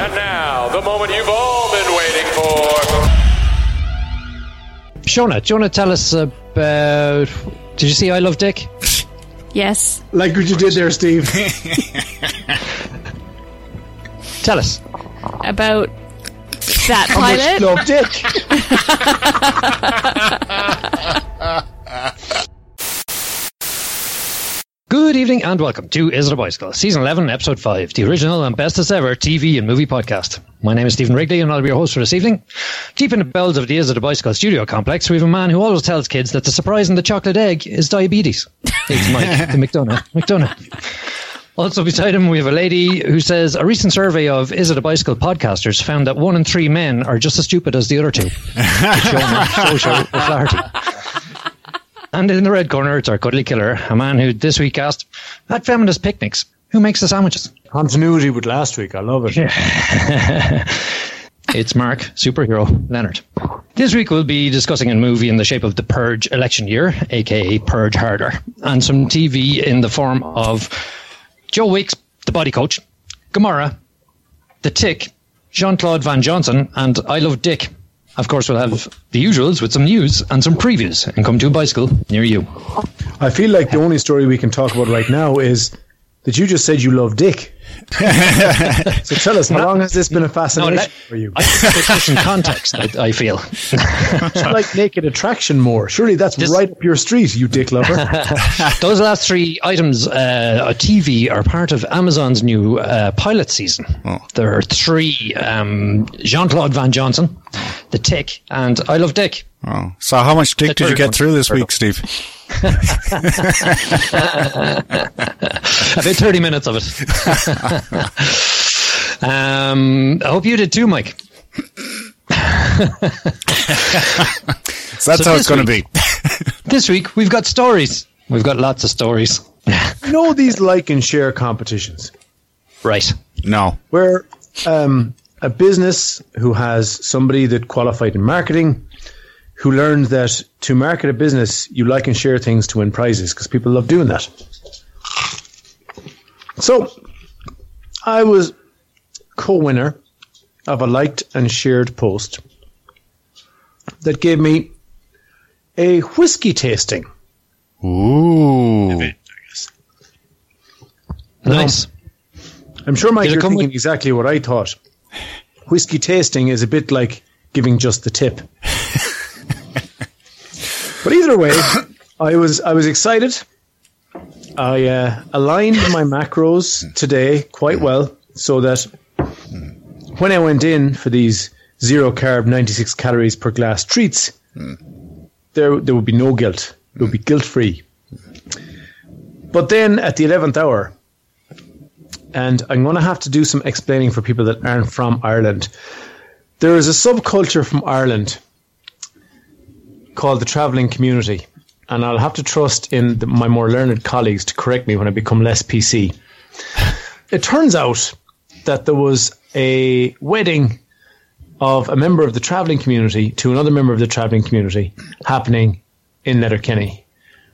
And now, the moment you've all been waiting for. Shona, do you want to tell us about. Did you see I Love Dick? Yes. Like what you did there, Steve. Tell us. About that How much love dick? Good evening and welcome to Is It a Bicycle, Season 11, Episode 5, the original and bestest ever TV and movie podcast. My name is Stephen Wrigley and I'll be your host for this evening. Deep in the bells of the Is It a Bicycle studio complex, we have a man who always tells kids that the surprise in the chocolate egg is diabetes. It's Mike, the McDonough. McDonough. Also beside him, we have a lady who says a recent survey of Is It a Bicycle podcasters found that one in three men are just as stupid as the other two. Social clarity. And in the red corner, it's our cuddly killer, a man who this week asked, at feminist picnics, who makes the sandwiches? Continuity with last week. I love it. Yeah. It's Mark, superhero Leonard. This week we'll be discussing a movie in the shape of the Purge election year, aka Purge Harder, and some TV in the form of Joe Wicks, the body coach, Gamora, The Tick, Jean Claude Van Johnson, and I Love Dick. Of course, we'll have the usuals with some news and some previews and come to a bicycle near you. I feel like the only story we can talk about right now is that you just said you love dick. So tell us, how long has this been a fascination let- for you? I this in context, I, I feel. It's like naked attraction more. Surely that's This- right up your street, you dick lover. Those last three items, uh, a TV, are part of Amazon's new uh, pilot season. There are three um, Jean Claude Van Johnson, The Tick, and I Love Dick. Oh, so how much dick did you get through this week, Steve? About 30 minutes of it. um, I hope you did too, Mike. So that's So how it's going to be. This week, we've got stories. We've got lots of stories. you know these like and share competitions right. no. where um, a business who has somebody that qualified in marketing who learned that to market a business you like and share things to win prizes because people love doing that so i was co-winner of a liked and shared post that gave me a whiskey tasting Ooh. Nice. I'm sure, Mike, Did you're thinking with- exactly what I thought. Whiskey tasting is a bit like giving just the tip. but either way, I was I was excited. I uh, aligned my macros hmm. today quite hmm. well, so that when I went in for these zero carb, 96 calories per glass treats, hmm. there there would be no guilt. It would be guilt free. But then at the 11th hour, and I'm going to have to do some explaining for people that aren't from Ireland. There is a subculture from Ireland called the travelling community, and I'll have to trust in the, my more learned colleagues to correct me when I become less PC. It turns out that there was a wedding of a member of the travelling community to another member of the travelling community happening in Letterkenny,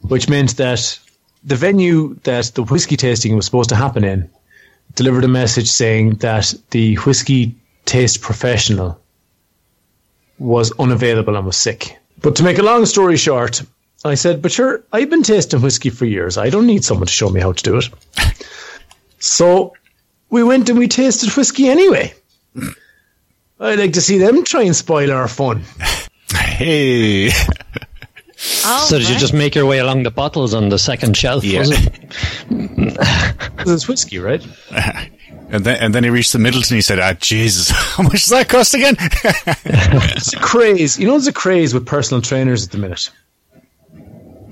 which meant that the venue that the whiskey tasting was supposed to happen in delivered a message saying that the whiskey taste professional was unavailable and was sick. But to make a long story short, I said, but sure, I've been tasting whiskey for years. I don't need someone to show me how to do it. so we went and we tasted whiskey anyway. I'd like to see them try and spoil our fun. Hey. Oh, So did you just make your way along the bottles on the second shelf? Yeah. Was it? It's whiskey, right? And then, and then he reached the Midleton. He said, "Ah, Jesus, how much does that cost again?" It's a craze. You know, there's a craze with personal trainers at the minute.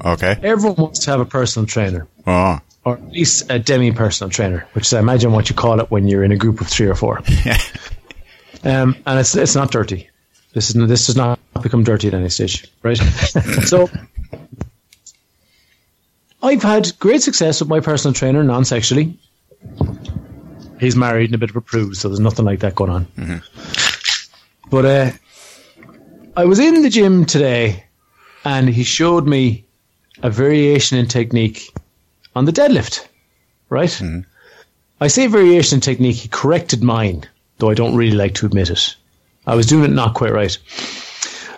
Okay. Everyone wants to have a personal trainer. Oh, or at least a demi personal trainer, which is I imagine what you call it when you're in a group of three or four. um, and it's it's not dirty. This is this does not become dirty at any stage, right? so I've had great success with my personal trainer non-sexually. He's married and a bit of a prude, so there's nothing like that going on. But uh, I was in the gym today, and he showed me a variation in technique on the deadlift, right? I say variation in technique, he corrected mine though I don't really like to admit it. I was doing it not quite right.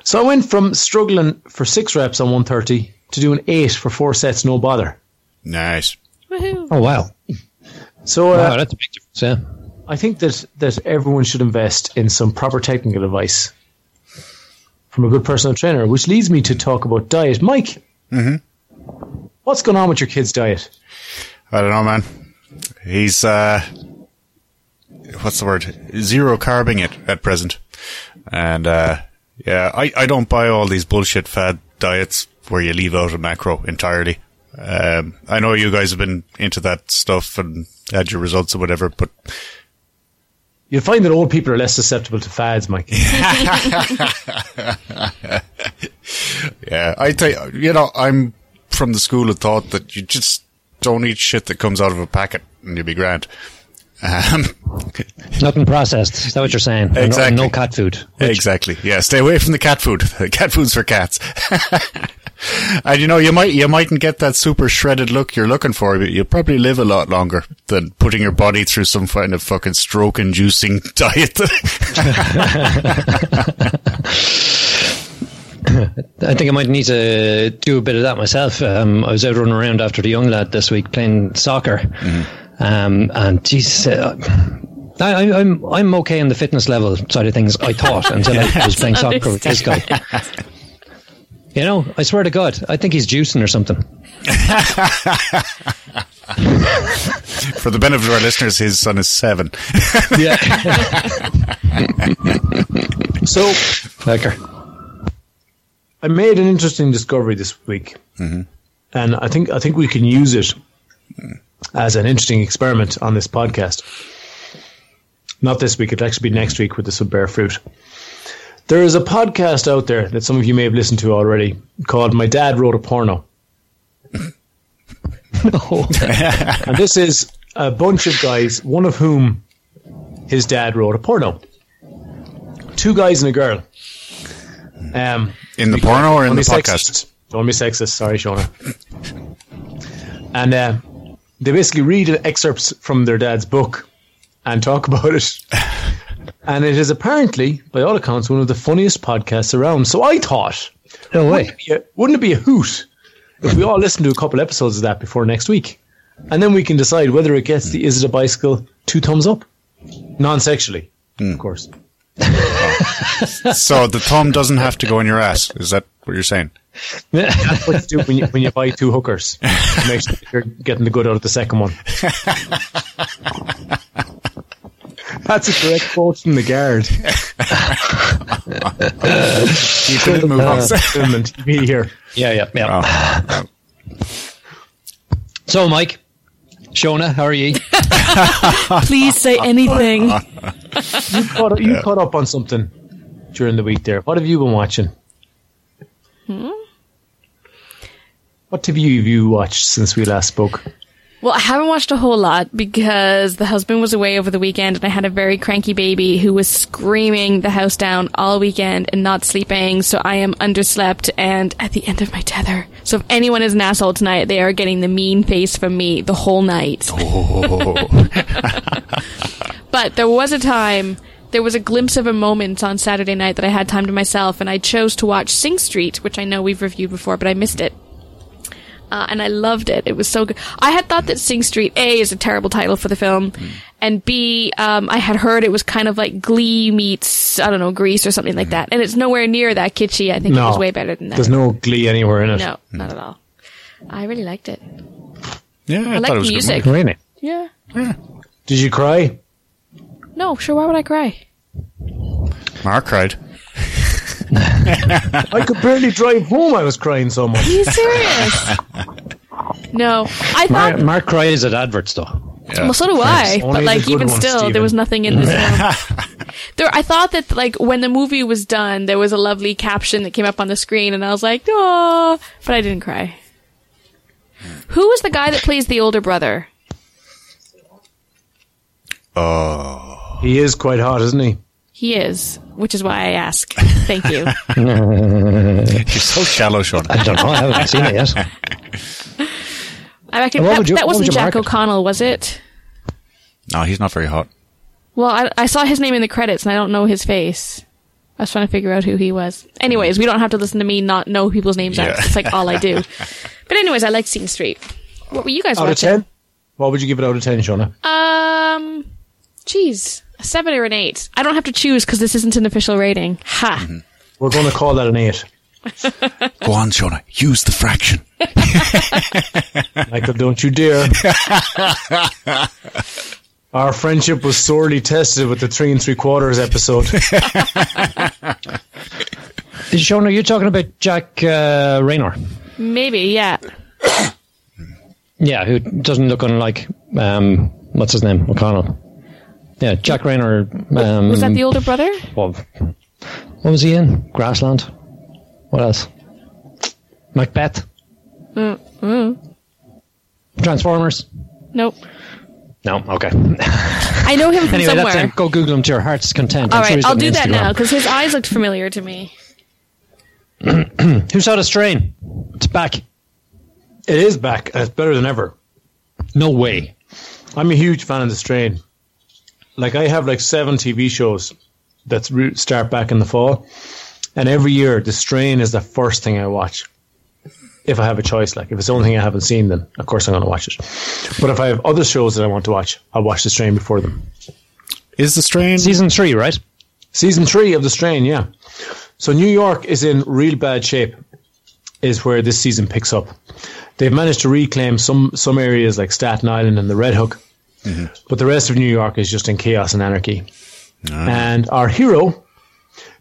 So I went from struggling for six reps on 130 to doing eight for four sets, no bother. Nice. Woohoo. Oh wow, So uh, wow, that's a big difference. Yeah. I think that, that everyone should invest in some proper technical advice from a good personal trainer, which leads me to talk about diet. Mike, what's going on with your kid's diet? I don't know, man. He's uh, what's the word? Zero carbing it at present, and uh, yeah, I I don't buy all these bullshit fad diets where you leave out a macro entirely. Um, I know you guys have been into that stuff and had your results or whatever, but You'll find that old people are less susceptible to fads, Mike. yeah, I think you know I'm from the school of thought that you just don't eat shit that comes out of a packet and you'll be grand. Um, Nothing processed. Is that what you're saying? And no- Exactly. No, cat food. Exactly. Yeah, stay away from the cat food. cat food's for cats. and you know, you might you mightn't get that super shredded look you're looking for, but you'll probably live a lot longer than putting your body through some kind of fucking stroke inducing diet. I think I might need to do a bit of that myself. Um, I was out running around after the young lad this week playing soccer, um, and geez, uh, I, I- I'm I'm okay on the fitness level side of things. I thought until I was playing soccer with this guy. You know, I swear to God, I think he's juicing or something. for the benefit of our listeners, his son is seven. Yeah, So Lekker. I made an interesting discovery this week, mm-hmm. and I think I think we can use it as an interesting experiment on this podcast. Not this week; it'll actually be next week with this will bear fruit. There is a podcast out there that some of you may have listened to already called "My Dad Wrote a Porno," and this is a bunch of guys, one of whom his dad wrote a porno. Two guys and a girl. Um, In the porno or in the podcast? Sexist. Don't be sexist. Sorry, Shona. and uh, they basically read excerpts from their dad's book and talk about it. and it is apparently, by all accounts, one of the funniest podcasts around. So I thought, No way. yeah, wouldn't it be a hoot if we all listen to a couple episodes of that before next week? And then we can decide whether it gets the Is It a Bicycle two thumbs up? Non sexually, of course. So the thumb doesn't have to go in your ass. Is that what you're saying? That's what you do when you, when you buy two hookers. Make sure you're getting the good out of the second one. That's a direct quote from the guard. You couldn't move on. Film and here. Yeah, yeah, yeah. Oh, So, Mike, Shona, how are you? Please say anything. You caught, you caught up on something during the week there. What have you been watching? Hmm? What TV have you watched since we last spoke? Well, I haven't watched a whole lot because the husband was away over the weekend and I had a very cranky baby who was screaming the house down all weekend and not sleeping. So I am underslept and at the end of my tether. So if anyone is an asshole tonight, they are getting the mean face from me the whole night. Oh. But there was a time, there was a glimpse of a moment on Saturday night that I had time to myself, and I chose to watch Sing Street, which I know we've reviewed before, but I missed it. Uh, and I loved it. It was so good. I had thought that Sing Street A is a terrible title for the film, and B, um, I had heard it was kind of like Glee meets I don't know Grease or something like that, and it's nowhere near that kitschy. I think it was way better than that. There's no glee anywhere in it. no, not at all. I really liked it. yeah, I, I like thought it the was a good music. movie. Really? Yeah. Did you cry? No, sure. Why would I cry? Mark cried. I could barely drive home. I was crying so much. Are you serious? no, I thought. Mark, Mark cries at adverts, though. Well, so do I. Only But like, even ones, still, Stephen. there was nothing in this film. There, I thought that like when the movie was done, there was a lovely caption that came up on the screen, and I was like, "Oh," but I didn't cry. Who is the guy that plays the older brother? Oh, He is quite hot, isn't he? He is, which is why I ask. Thank you. you're so shallow, Sean. I don't know. I haven't seen it yet. I reckon that, you- that wasn't Jack mark it? O'Connell, was it? No, he's not very hot. Well, I, I saw his name in the credits and I don't know his face. I was trying to figure out who he was. Anyways, we don't have to listen to me not know people's names are. Yeah. It's like all I do. But anyways, I like Sing Street. What were you guys Out of ten, what would you give it out of ten, Shona? Um, geez, a seven or an eight. I don't have to choose because this isn't an official rating. Ha! We're going to call that an eight. Go on, Shona. Use the fraction. Michael, don't you dare. Our friendship was sorely tested with the three and three quarters episode. Sean, are you talking about Jack uh, Reynor? Maybe, yeah. Yeah, who doesn't look unlike um, what's his name, O'Connell. Yeah, Jack Reynor. Um, Was that the older brother? What, what was he in? Glassland. What else? Macbeth. Transformers. Nope. No, okay. I know him from Anyway, that's somewhere. him. Go Google him to your heart's content. All I'm sure right, he's I'll do that Instagram. now because his eyes looked familiar to me. Who saw the strain? It's back. it is back, and it's better than ever. No way. I'm a huge fan of the strain. Like I have like seven TV shows that re- start back in the fall, and every year the strain is the first thing I watch. If I have a choice, like if it's the only thing I haven't seen, then of course I'm going to watch it. But if I have other shows that I want to watch, I'll watch the strain before them. Is the strain? Season three, right? Season three of the strain, yeah. So New York is in real bad shape. Is where this season picks up. They've managed to reclaim some some areas like Staten Island and the Red Hook, but the rest of New York is just in chaos and anarchy. And our hero,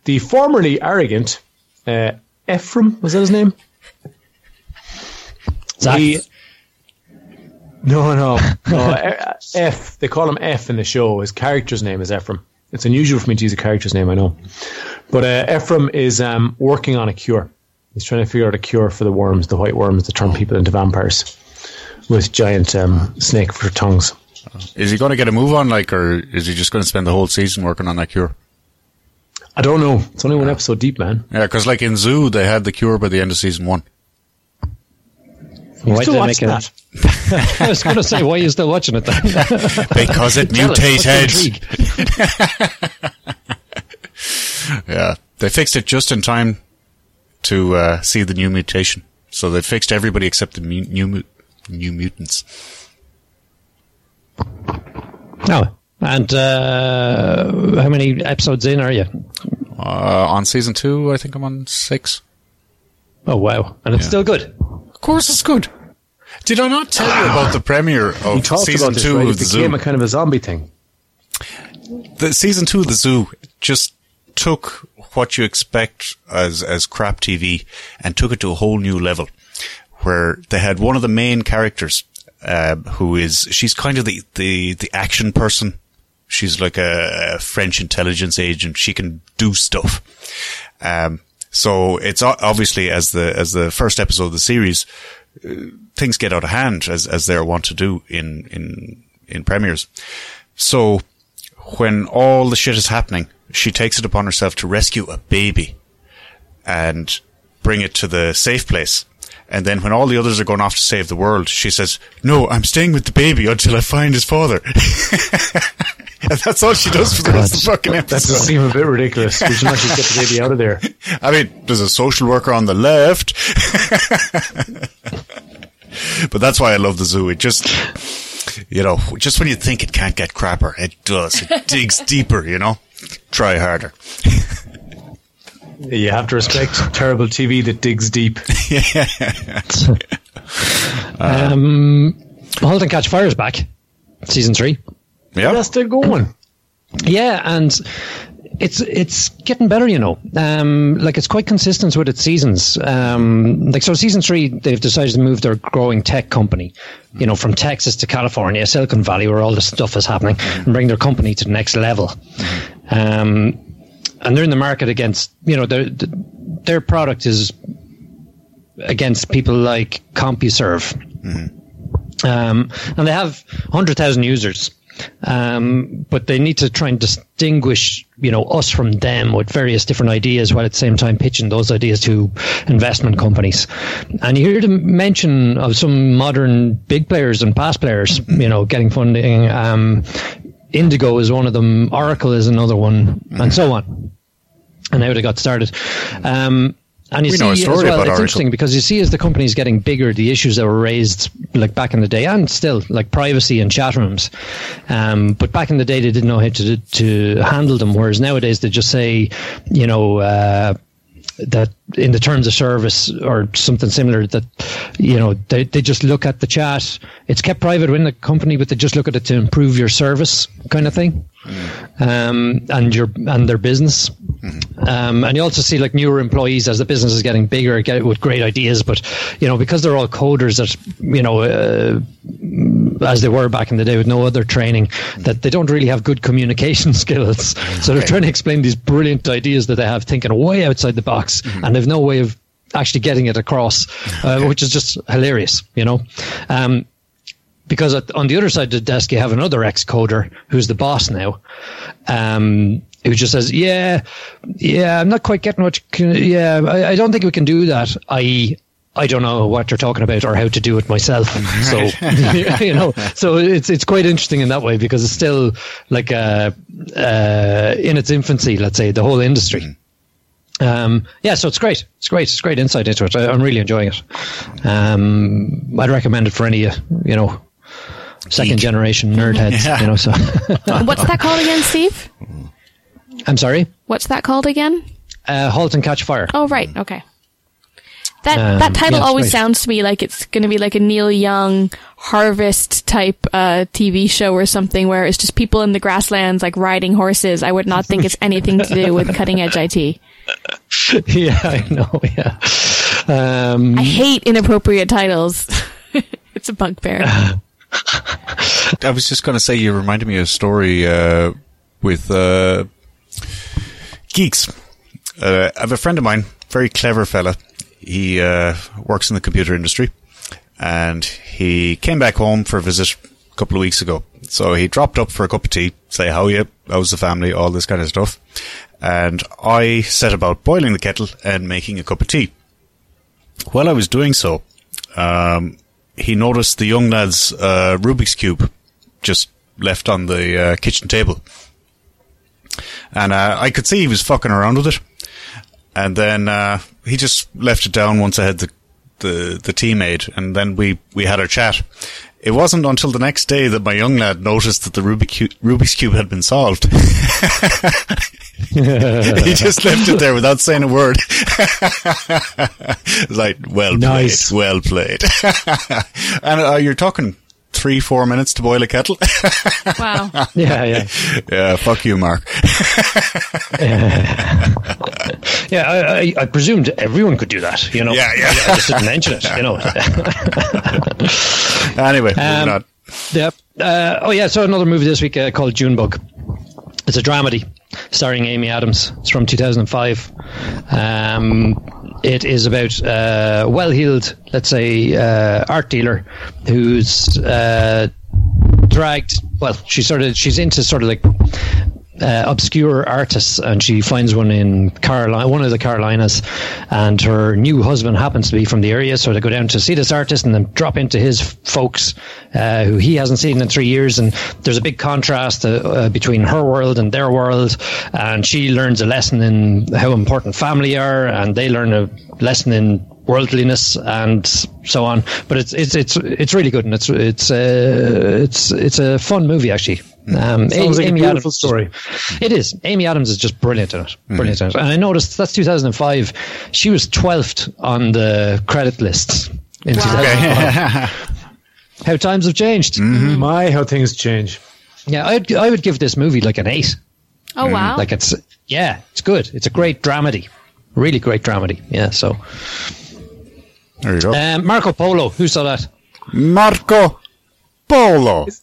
the formerly arrogant uh, Ephraim, was that his name? Zach. He- no, no, no. uh, F. They call him F in the show. His character's name is Ephraim. It's unusual for me to use a character's name, I know. But uh, Ephraim is um, working on a cure. He's trying to figure out a cure for the worms, the white worms that turn people into vampires with giant um, snake for tongues. Is he going to get a move on, like, or is he just going to spend the whole season working on that cure? I don't know. It's only one episode deep, man. Yeah, because like in Zoo, they had the cure by the end of season one. Why Still did they watch that. it? I was going to say, why are you still watching it then? Because it Tell us, mutated. intrigue? Yeah, they fixed it just in time to uh, see the new mutation. So they fixed everybody except the mu- new mu- new mutants. No. And uh, how many episodes in are you? Uh, on season two, I think I'm on six. Oh, wow. And it's Yeah. still good. Of course, it's good. Did I not tell you about the premiere of talked season about this, two right? of It the became Zoo? a kind of a zombie thing. the season two of the zoo just took what you expect as as crap TV and took it to a whole new level, where they had one of the main characters, uh, who is she's kind of the the the action person. She's like a, a French intelligence agent. She can do stuff. Um, so it's obviously as the as the first episode of the series, uh, things get out of hand as as they're wont to do in in in premieres. So when all the shit is happening, she takes it upon herself to rescue a baby and bring it to the safe place. And then when all the others are going off to save the world, she says, no, I'm staying with the baby until I find his father. and that's all she does for the oh, rest of the fucking episode. That does seem a bit ridiculous. We should not just get the baby out of there. I mean, there's a social worker on the left. but that's why I love the zoo. It just, you know, just when you think it can't get crapper, it does. It digs deeper, you know? Try harder. You have to respect terrible TV that digs deep. um, Halt and Catch Fire's back. Season three. Yeah. That's still going. Yeah, and it's it's getting better, you know. Um, like it's quite consistent with its seasons. Um, like so, season three, they've decided to move their growing tech company, you know, from Texas to California, Silicon Valley, where all this stuff is happening, and bring their company to the next level. Um, and they're in the market against, you know, their their product is against people like CompuServe. Um, and they have 100,000 users. Um, but they need to try and distinguish, you know, us from them with various different ideas while at the same time pitching those ideas to investment companies. And you hear the mention of some modern big players and past players, you know, getting funding. Um, Indigo is one of them, Oracle is another one, and so on. And how they got started. Um, and you We see as well, it's Oracle. interesting because you see as the company's getting bigger, the issues that were raised like back in the day, and still like privacy and chat rooms. Um, but back in the day, they didn't know how to to handle them. Whereas nowadays, they just say, you know. Uh, that in the terms of service or something similar that you know they, they just look at the chat. It's kept private within the company but they just look at it to improve your service kind of thing um, and your and their business. Um, and you also see like newer employees as the business is getting bigger get with great ideas. But you know because they're all coders that you know uh, as they were back in the day with no other training, that they don't really have good communication skills. So they're trying to explain these brilliant ideas that they have, thinking way outside the box, and they've no way of actually getting it across, uh, which is just hilarious, you know. Um, because at, on the other side of the desk, you have another ex-coder who's the boss now, um, who just says, "Yeah, yeah, I'm not quite getting what. You can, yeah, I, I don't think we can do that." I.e., I don't know what you're talking about or how to do it myself. So you know, so it's it's quite interesting in that way because it's still like uh, uh, in its infancy. Let's say the whole industry. Um, yeah, so it's great. It's great. It's great insight into it. I, I'm really enjoying it. Um, I'd recommend it for any, uh, you know, second generation nerd heads. Yeah. You know, so What's that called again, Steve? I'm sorry. What's that called again? Uh, halt and catch fire. Oh, right. Okay. That Um, that title yeah, always great. sounds to me like it's going to be like a Neil Young Harvest type uh, TV show or something where it's just people in the grasslands like riding horses. I would not think it's anything to do with cutting edge IT. yeah, I know. Yeah. Um, I hate inappropriate titles. it's a bugbear. I was just going to say, you reminded me of a story uh, with uh, geeks. Uh, I have a friend of mine, very clever fella. He uh, works in the computer industry, and he came back home for a visit a couple of weeks ago. So he dropped up for a cup of tea, say how you, how's the family, all this kind of stuff. And I set about boiling the kettle and making a cup of tea. While I was doing so, um, he noticed the young lad's uh, Rubik's cube just left on the uh, kitchen table, and uh, I could see he was fucking around with it. And then uh, he just left it down once I had the the the tea made, and then we we had our chat. It wasn't until the next day that my young lad noticed that the Rubik cu- Rubik's cube had been solved. he just left it there without saying a word. Like, well Nice. played, well played. and uh, you're talking three, four minutes to boil a kettle. wow. yeah, yeah. yeah, fuck you, Mark. Yeah, I, I, I presumed everyone could do that, you know. Yeah, yeah. I, I just didn't mention it, you know. anyway, moving Um, on. Yep. Uh, oh yeah, so another movie this week uh, called Junebug. It's a dramedy starring Amy Adams. It's from 2005. Um, it is about a well-heeled, let's say, uh, art dealer who's uh, dragged. Well, she sort of she's into sort of like uh, obscure artists, and she finds one in Carolina, one of the Carolinas, and her new husband happens to be from the area, so they go down to see this artist and then drop into his folks, uh, who he hasn't seen in three years, and there's a big contrast uh, uh, between her world and their world, and she learns a lesson in how important family are, and they learn a lesson in worldliness and so on. But it's it's it's it's really good, and it's it's uh, it's it's a fun movie actually. Um, Sounds like a Amy beautiful Adams story. It is. Amy Adams is just brilliant in it. Brilliant in it. And I noticed that's 2005. She was 12th on the credit list in 2005. How times have changed. My, how things change. Yeah, I'd, I would give this movie like an eight. Oh wow. Like it's, yeah, it's good. It's a great dramedy. Really great dramedy. Yeah, so. There you go. Um, Marco Polo, who saw that? Marco Polo. Is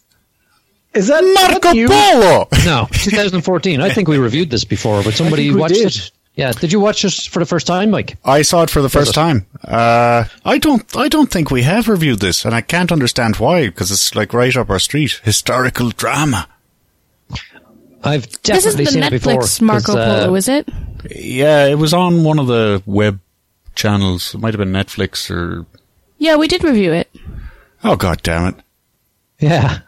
that Marco you? Polo. No, 2014. I think we reviewed this before, but somebody watched did. it. Yeah, did you watch this for the first time, Mike? I saw it for the first time. Uh, I don't. I don't think we have reviewed this, and I can't understand why because it's like right up our street. Historical drama. I've definitely this is definitely the seen it before. Netflix Marco 'cause, uh, Polo, is it? Yeah, it was on one of the web channels. It might have been Netflix or. Yeah, we did review it. Oh god damn it! Yeah.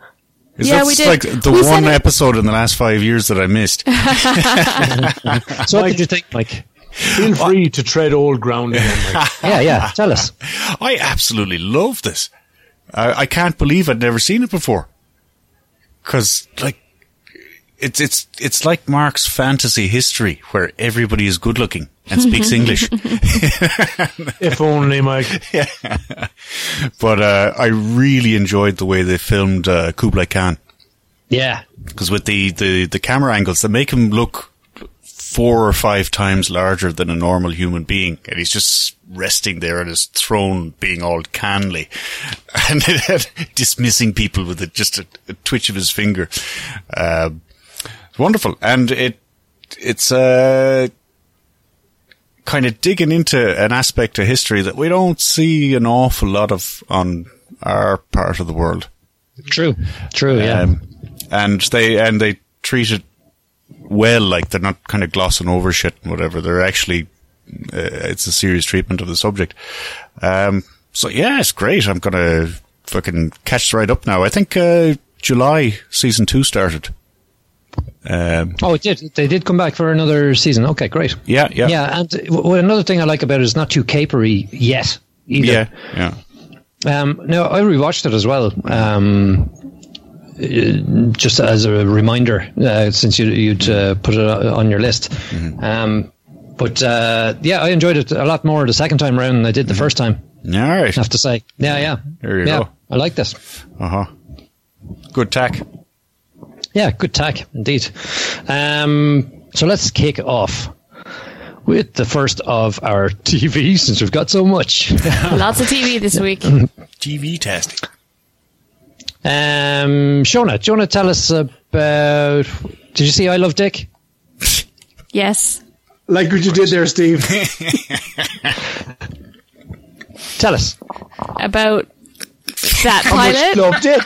Is Yeah, that we did. like the We one it- episode in the last five years that I missed? So what did you think, Mike? Feel free to tread old ground again. Mike. Yeah, yeah. Tell us. I absolutely love this. I, I can't believe I'd never seen it before. Cause like, it's, it's, it's like Mark's fantasy history where everybody is good looking and speaks English. if only, Mike. But, uh, I really enjoyed the way they filmed, uh, Kublai Khan. Yeah. Because with the, the, the camera angles, they make him look four or five times larger than a normal human being. And he's just resting there on his throne, being all canly and dismissing people with a, just a, a twitch of his finger. Um, it's wonderful. And it, it's, uh, kind of digging into an aspect of history that we don't see an awful lot of on our part of the world. True. True, yeah. Um, and they and they treat it well, like they're not kind of glossing over shit and whatever. They're actually uh, it's a serious treatment of the subject. Um, so yeah, it's great. I'm gonna fucking catch right up now. I think uh, July season two started. Um, oh, it did. They did come back for another season. Okay, great. yeah, yeah, Yeah, and w- another thing I like about it is not too capery yet either. yeah, yeah. Um, no, I rewatched it as well. Um, uh, just as a reminder, uh, since you, you'd uh, put it on your list. Um, but uh, yeah, I enjoyed it a lot more the second time around than I did the first time. All right. I have to say. Yeah, yeah. There you yeah, go. I like this. Uh huh. Good tack. Yeah, good tack indeed. Um, so let's kick off with the first of our TV since we've got so much. Lots of TV this week. TV testing. Um, Shona, do you want to tell us about? Did you see I Love Dick? Yes. Like what you did there, Steve. Tell us. About that pilot. love dick?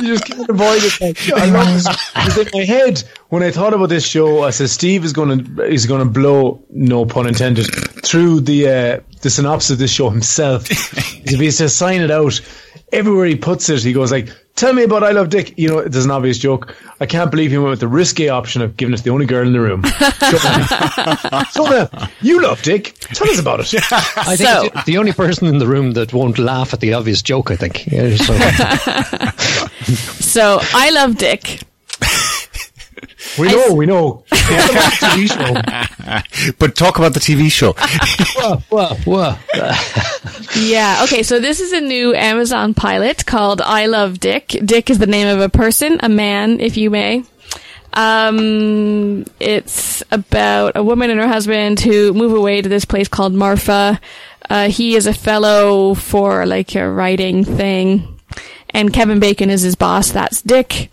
you just can't avoid it. I love this. Because in my head, when I thought about this show, I said Steve is going to is going to blow, no pun intended, through the uh, the synopsis of this show himself. if he says sign it out, everywhere he puts it, he goes like, "Tell me about I Love Dick." You know, there's an obvious joke. I can't believe he went with the risque option of giving us the only girl in the room. so, uh, you love Dick. Tell us about it. I think So- it's the only person in the room that won't laugh at the obvious joke. I think. Yeah, so- So I love Dick. We know, we know. TV show. But talk about the TV show. whoa, whoa, whoa. Yeah. Okay. So this is a new Amazon pilot called I Love Dick. Dick is the name of a person, a man, if you may. Um, it's about a woman and her husband who move away to this place called Marfa. Uh, he is a fellow for like a writing thing, and Kevin Bacon is his boss. That's Dick.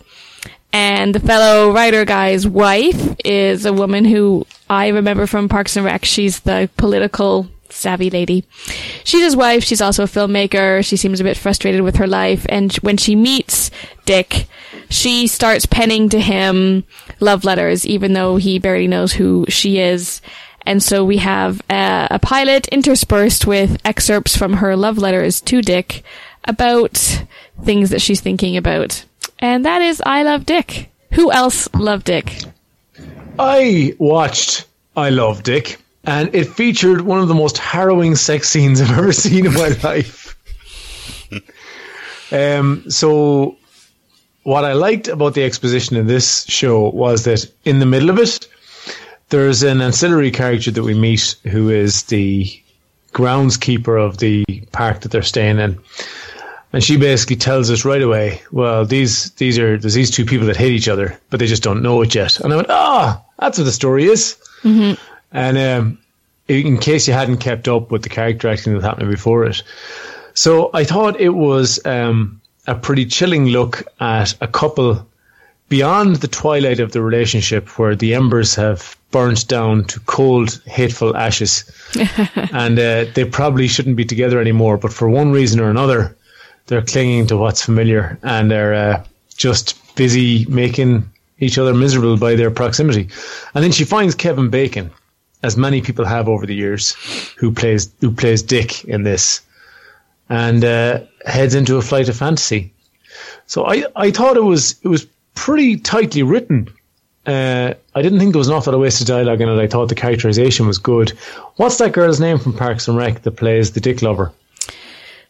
And the fellow writer guy's wife is a woman who I remember from Parks and Rec. She's the political savvy lady. She's his wife. She's also a filmmaker. She seems a bit frustrated with her life. And when she meets Dick, she starts penning to him love letters, even though he barely knows who she is. And so we have a, a pilot interspersed with excerpts from her love letters to Dick about things that she's thinking about. And that is I Love Dick. Who else loved Dick? I watched I Love Dick, and it featured one of the most harrowing sex scenes I've ever seen in my life. um, so, what I liked about the exposition in this show was that in the middle of it, there's an ancillary character that we meet who is the groundskeeper of the park that they're staying in. And she basically tells us right away, well, these these are there's these two people that hate each other, but they just don't know it yet. And I went, ah, that's what the story is. And um, in case you hadn't kept up with the character acting that was happening before it, so I thought it was um, a pretty chilling look at a couple beyond the twilight of the relationship, where the embers have burnt down to cold, hateful ashes, and uh, they probably shouldn't be together anymore. But for one reason or another, they're clinging to what's familiar and they're uh, just busy making each other miserable by their proximity. And then she finds Kevin Bacon, as many people have over the years, who plays who plays Dick in this. and uh, heads into a flight of fantasy. So I, I thought it was it was pretty tightly written. Uh, I didn't think there was an awful lot of wasted dialogue in it. I thought the characterization was good. What's that girl's name from Parks and Rec that plays the dick lover?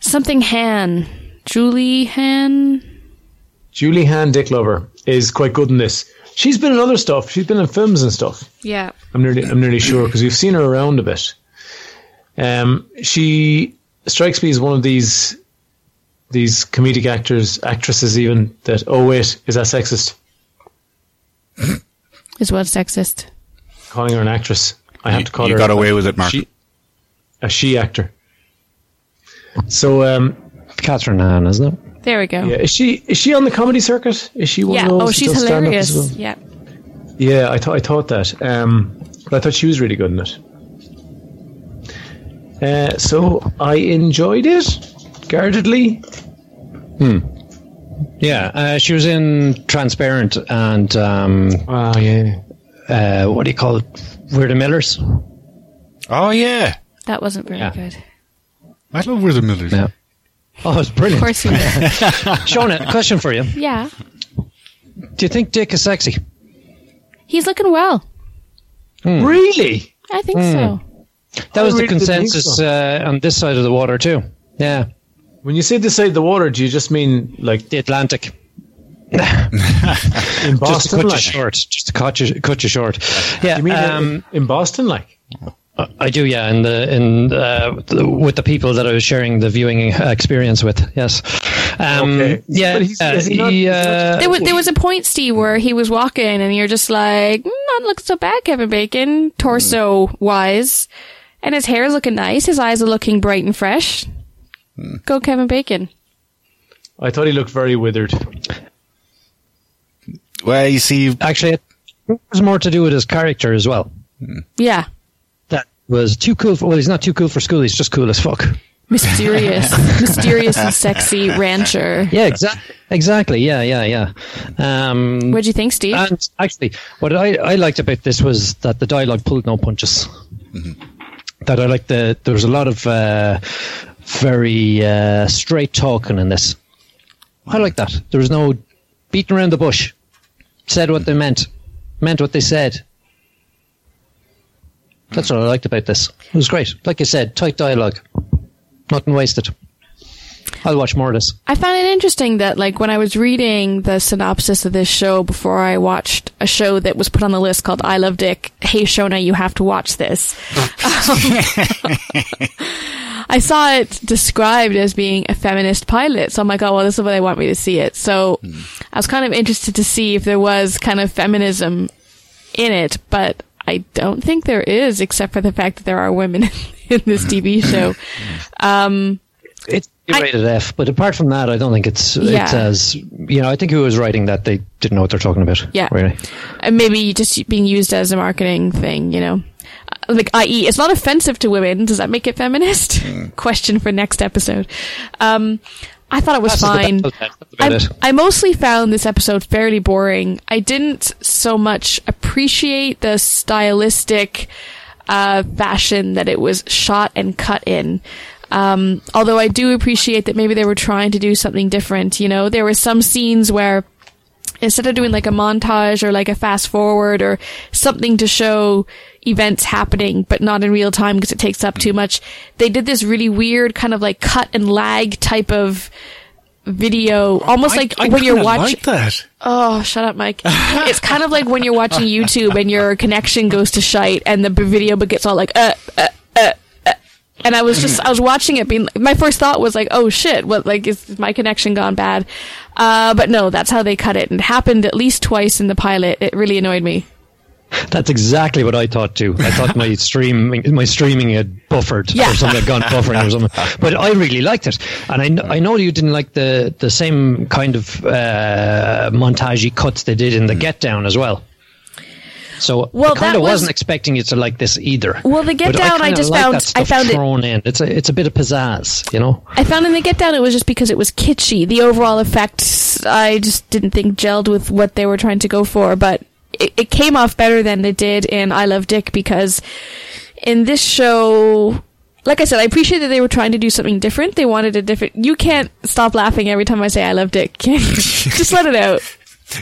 Something Hahn. Julie Hahn. Julie Hahn Dick Lover is quite good in this. She's been in other stuff. She's been in films and stuff. Yeah. I'm nearly I'm nearly sure because we've seen her around a bit. Um, she strikes me as one of these these comedic actors, actresses, even that. Oh wait, is that sexist? Is what sexist. Calling her an actress. I have You- to call you her. got away with it, Mark. She, a she actor. So, um, Kathryn Hahn, isn't it? There we go. yeah, is she is she on the comedy circuit? Is she one Yeah. of those? Oh, she's does hilarious. well? Yeah. Yeah, I thought I thought that. Um, but I thought she was really good in it. Uh, so I enjoyed it guardedly. Hmm. Yeah, uh, she was in Transparent and um, Oh yeah. uh, what do you call it? We're the Millers. Oh yeah, That wasn't very Yeah. good. I love We're the Millers. Yeah. Oh, it's brilliant. Of course you did. Shona, question for you. yeah. Do you think Dick is sexy? He's looking well. Really? I think Hmm. so. That I was the really didn't think consensus so. uh, on this side of the water too. Yeah, When you say this side of the water, do you just mean like the Atlantic. in Boston? Just to Boston? cut you Like? short. Just to cut you, cut you short. Yeah, You mean um, in, in Boston, like? I do. Yeah, in the in uh, with the people that I was sharing the viewing experience with. Yes. Um, Okay. Yeah. But he's- uh, is he not- he, uh, There was there was a point, Steve, where he was walking, and you're just like, mm, "Not looking so bad, Kevin Bacon, torso wise, and his hair's looking nice. His eyes are looking bright and fresh. Go, Kevin Bacon. I thought he looked very withered. Well, you see, actually, it was more to do with his character as well. Yeah, That was too cool. For, well, he's not too cool for school. He's just cool as fuck. mysterious, mysterious and sexy rancher. Yeah, exactly. Exactly. Yeah, yeah, yeah. Um, what do you think, Steve? And actually, what I, I liked about this was that the dialogue pulled no punches. That I liked the there was a lot of uh, very uh, straight talking in this. I like that. There was no beating around the bush. Said what they meant, meant what they said. That's what I liked about this. It was great. Like I said, tight dialogue, nothing wasted. I'll watch more of this. I found it interesting that, like, when I was reading the synopsis of this show before I watched a show that was put on the list called I Love Dick, hey, Shona, you have to watch this. Um, I saw it described as being a feminist pilot. So I'm like, oh, well, this is where they want me to see it. So I was kind of interested to see if there was kind of feminism in it, but I don't think there is, except for the fact that there are women in this TV show. Um, It's rated F, but apart from that, I don't think it's Yeah. it's as you know. I think who was writing that they didn't know what they're talking about. Yeah. really. and maybe just being used as a marketing thing, you know. Uh, Like, i.e., it's not offensive to women. Does that make it feminist? Question for next episode. Um, I thought it was That's fine. I. I mostly found this episode fairly boring. I didn't so much appreciate the stylistic uh, fashion that it was shot and cut in. Um, although I do appreciate that maybe they were trying to do something different. You know, there were some scenes where instead of doing like a montage or like a fast forward or something to show events happening but not in real time because it takes up too much they did this really weird kind of like cut and lag type of video almost like I, I when you're watching like that. oh shut up mike it's kind of like when you're watching youtube and your connection goes to shite and the video but gets all like uh, uh, uh, uh. and I was just, I was watching it being, my first thought was like, oh shit, what, like, is my connection gone bad? Uh, but no, that's how they cut it. And it happened at least twice in the pilot. It really annoyed me. That's exactly what I thought too. I thought my streaming my streaming had buffered Yeah. or something had gone buffering or something. But I really liked it, and I, I know you didn't like the the same kind of uh, montagey cuts they did in the Get Down as well. So Well, I kind of was- wasn't expecting you to like this either. Well, the Get But Down, I kinda just like found- I found it- thrown in. It's a it's a bit of pizzazz, you know. I found in the Get Down it was just because it was kitschy. The overall effect, I just didn't think gelled with what they were trying to go for, but it, it came off better than it did in I Love Dick because in this show, like I said, I appreciate that they were trying to do something different. They wanted a different. You can't stop laughing every time I say I love Dick. Just let it out.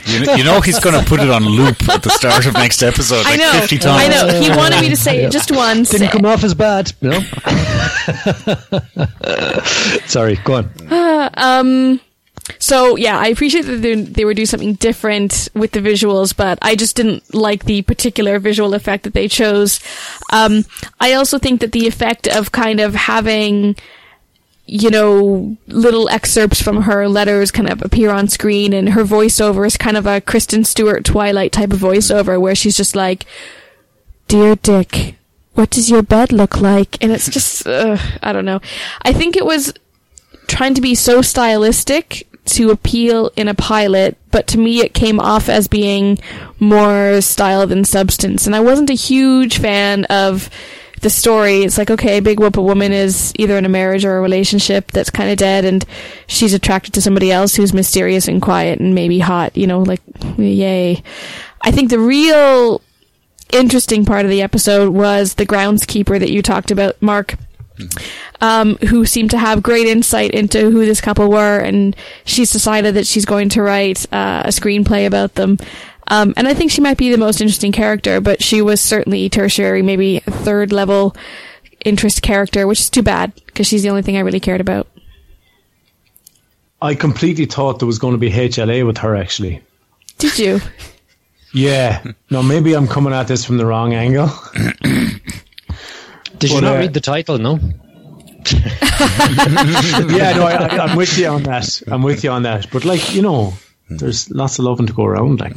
You know, you know he's going to put it on loop at the start of next episode, I like know. 50 times. I know. He wanted me to say it just once. Didn't come off as bad. No. Sorry, go on. Um. So yeah, I appreciate that they, they were doing something different with the visuals, but I just didn't like the particular visual effect that they chose. Um, I also think that the effect of kind of having, you know, little excerpts from her letters kind of appear on screen, and her voiceover is kind of a Kristen Stewart Twilight type of voiceover, where she's just like, "Dear Dick." What does your bed look like? And it's just, uh, I don't know. I think it was trying to be so stylistic to appeal in a pilot, but to me it came off as being more style than substance. And I wasn't a huge fan of the story. It's like, okay, Big Whoop, a woman is either in a marriage or a relationship that's kind of dead, and she's attracted to somebody else who's mysterious and quiet and maybe hot, you know, like, yay. I think the real interesting part of the episode was the groundskeeper that you talked about, Mark um, who seemed to have great insight into who this couple were, and she's decided that she's going to write uh, a screenplay about them. Um, and I think she might be the most interesting character, but she was certainly tertiary, maybe a third level interest character, which is too bad because she's the only thing I really cared about. I completely thought there was going to be HLA with her, actually. Did you? Yeah. No, maybe I'm coming at this from the wrong angle. Did you not uh, read the title? No. yeah, no, I, I, I'm with you on that. I'm with you on that. But like, you know, there's lots of loving to go around. Like,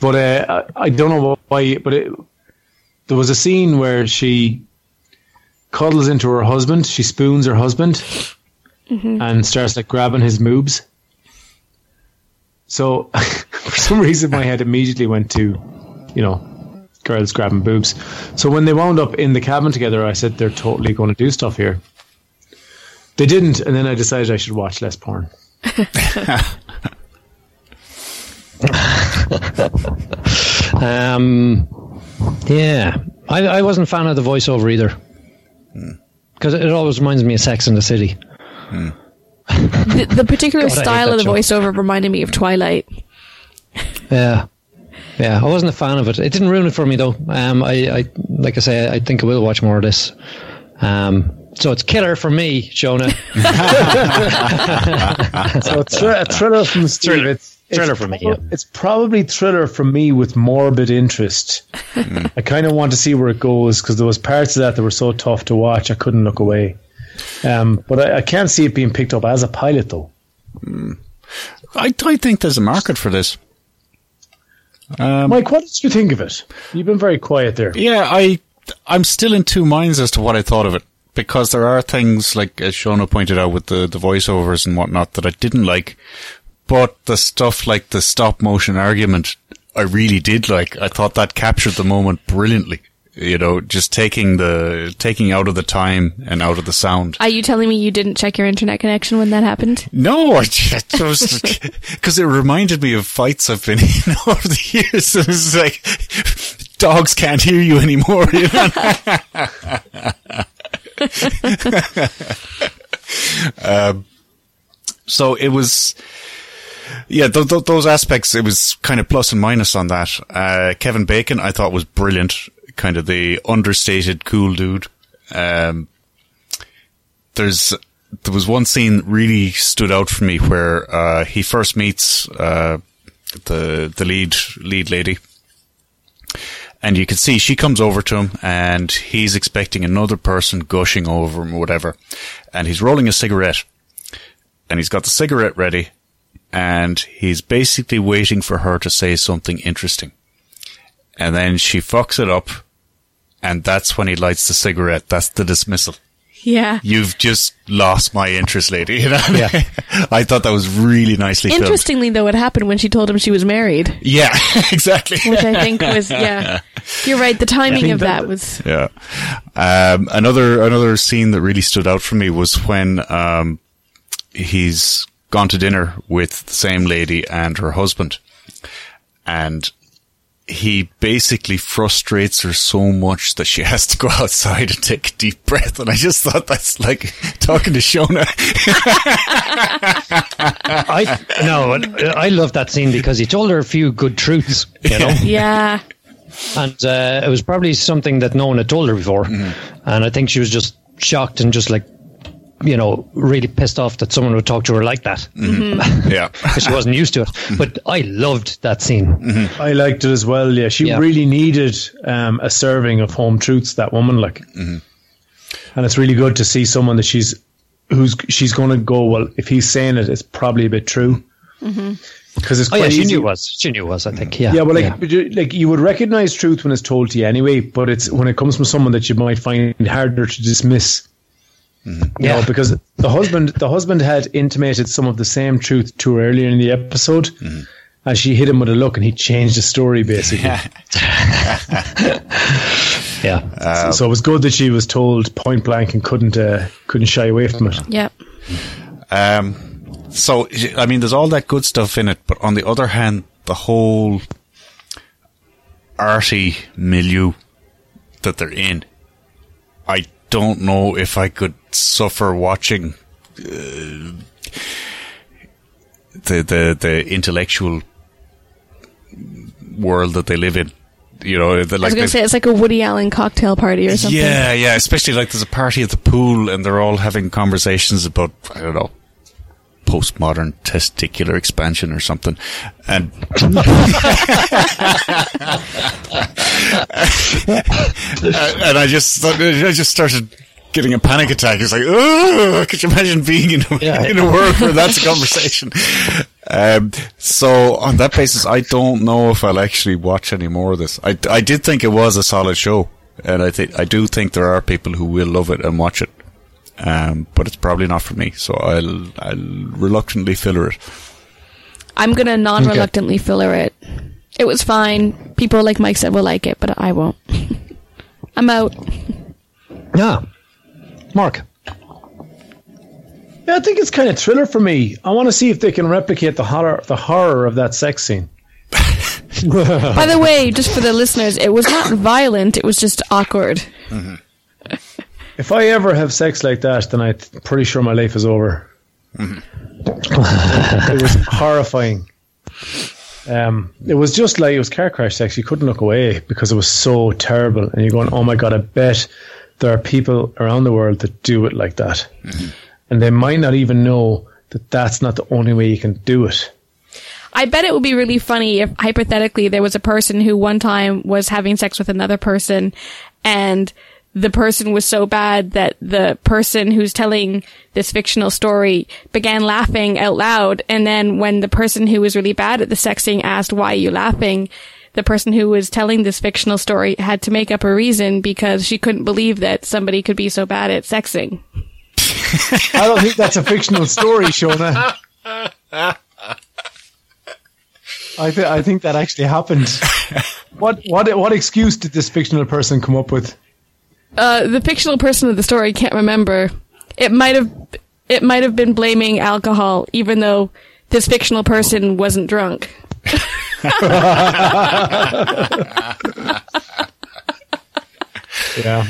but uh, I, I don't know why. But it, there was a scene where she cuddles into her husband. She spoons her husband and starts like grabbing his moobs. So for some reason, my head immediately went to, you know, girls grabbing boobs. So when they wound up in the cabin together, I said they're totally going to do stuff here. They didn't, and then I decided I should watch less porn. Um, yeah, I, I wasn't a fan of the voiceover either. Because it always reminds me of Sex in the City. The, the particular God, style of the show. voiceover reminded me of Twilight. Yeah. Yeah, I wasn't a fan of it. It didn't ruin it for me though. Um, I, I like I say, I think I will watch more of this. Um, so it's killer for me, Shona. So a, thr- a thriller from Steve. Thriller. It's, Thriller it's for me, yeah. It's probably thriller for me with morbid interest. Mm. I kind of want to see where it goes because there was parts of that that were so tough to watch. I couldn't look away. Um, but I, I can't see it being picked up as a pilot though. Mm. I, I think there's a market for this. Um, Mike, what did you think of it? You've been very quiet there. Yeah, I I'm still in two minds as to what I thought of it because there are things like as Shona pointed out with the the voiceovers and whatnot that I didn't like, but the stuff like the stop motion argument I really did like. I thought that captured the moment brilliantly. You know, just taking the taking out of the time and out of the sound. Are you telling me you didn't check your internet connection when that happened? No, I just because it reminded me of fights I've been in over the years. It was like dogs can't hear you anymore. You know? um, so it was, yeah, th- th- those aspects. It was kind of plus and minus on that. Uh, Kevin Bacon, I thought was brilliant. Kind of the understated cool dude. Um, there's there was one scene really stood out for me where uh, he first meets uh, the the lead lead lady, and you can see she comes over to him, and he's expecting another person gushing over him or whatever, and he's rolling a cigarette, and he's got the cigarette ready, and he's basically waiting for her to say something interesting, and then she fucks it up, and that's when he lights the cigarette. That's the dismissal Yeah. you've just lost my interest, lady. You know? I thought that was really nicely filmed. Interestingly, though, it happened when she told him she was married, Yeah, exactly. which I think was yeah. You're right. The timing think of that- that was Yeah. Um, another another scene that really stood out for me was when um, he's gone to dinner with the same lady and her husband, and he basically frustrates her so much that she has to go outside and take a deep breath. And I just thought that's like talking to Shona. I no, I love that scene because he told her a few good truths, you know, Yeah. and uh, it was probably something that no one had told her before, and I think she was just shocked and just like, you know, really pissed off that someone would talk to her like that mm-hmm. yeah. because she wasn't used to it. Mm-hmm. But I loved that scene. Mm-hmm. I liked it as well. Yeah, she Yeah. really needed um, a serving of home truths. That woman, like, and it's really good to see someone that she's who's she's going to go. Well, if he's saying it, it's probably a bit true. Because it's Oh yeah, she easy. knew it was. She knew it was. I think. Yeah. Yeah, well, like, but you- like you would recognize truth when it's told to you anyway, but it's when it comes from someone that you might find harder to dismiss. You Yeah. know, because the husband, the husband had intimated some of the same truth to her earlier in the episode, and she hit him with a look, and he changed the story basically. yeah. so, so it was good that she was told point blank and couldn't uh, couldn't shy away from it. Yep. Um, so, I mean, there's all that good stuff in it, but on the other hand, the whole arty milieu that they're in, I don't know if I could suffer watching uh, the the the intellectual world that they live in. You know, the, I was going to say it's like a Woody Allen cocktail party or something. yeah, yeah. Especially like there's a party at the pool and they're all having conversations about I don't know postmodern testicular expansion or something, and and I just I just started getting a panic attack. It's like, oh, could you imagine being in a, Yeah. in a world where that's a conversation? Um, so on that basis, I don't know if I'll actually watch any more of this. I, I did think it was a solid show, and I think I do think there are people who will love it and watch it. Um, but it's probably not for me, so I'll I'll reluctantly filler it. I'm going to non reluctantly filler it. It was fine. People like Mike said will like it, but I won't. I'm out. Yeah. Mark. Yeah, I think it's kind of thriller for me. I want to see if they can replicate the horror the horror of that sex scene. By the way, just for the listeners, it was not violent, it was just awkward. If I ever have sex like that, then I'm pretty sure my life is over. it was horrifying. Um, it was just like it was car crash sex. You couldn't look away because it was so terrible. And you're going, "Oh my god!" I bet there are people around the world that do it like that, and they might not even know that that's not the only way you can do it. I bet it would be really funny if hypothetically there was a person who one time was having sex with another person and the person was so bad that the person who's telling this fictional story began laughing out loud. And then when the person who was really bad at the sexing asked, why are you laughing? The person who was telling this fictional story had to make up a reason because she couldn't believe that somebody could be so bad at sexing. I don't think that's a fictional story, Shona. I, th- I think that actually happened. What what what excuse did this fictional person come up with? Uh, the fictional person of the story can't remember. It might have, it might have been blaming alcohol, even though this fictional person wasn't drunk. Yeah,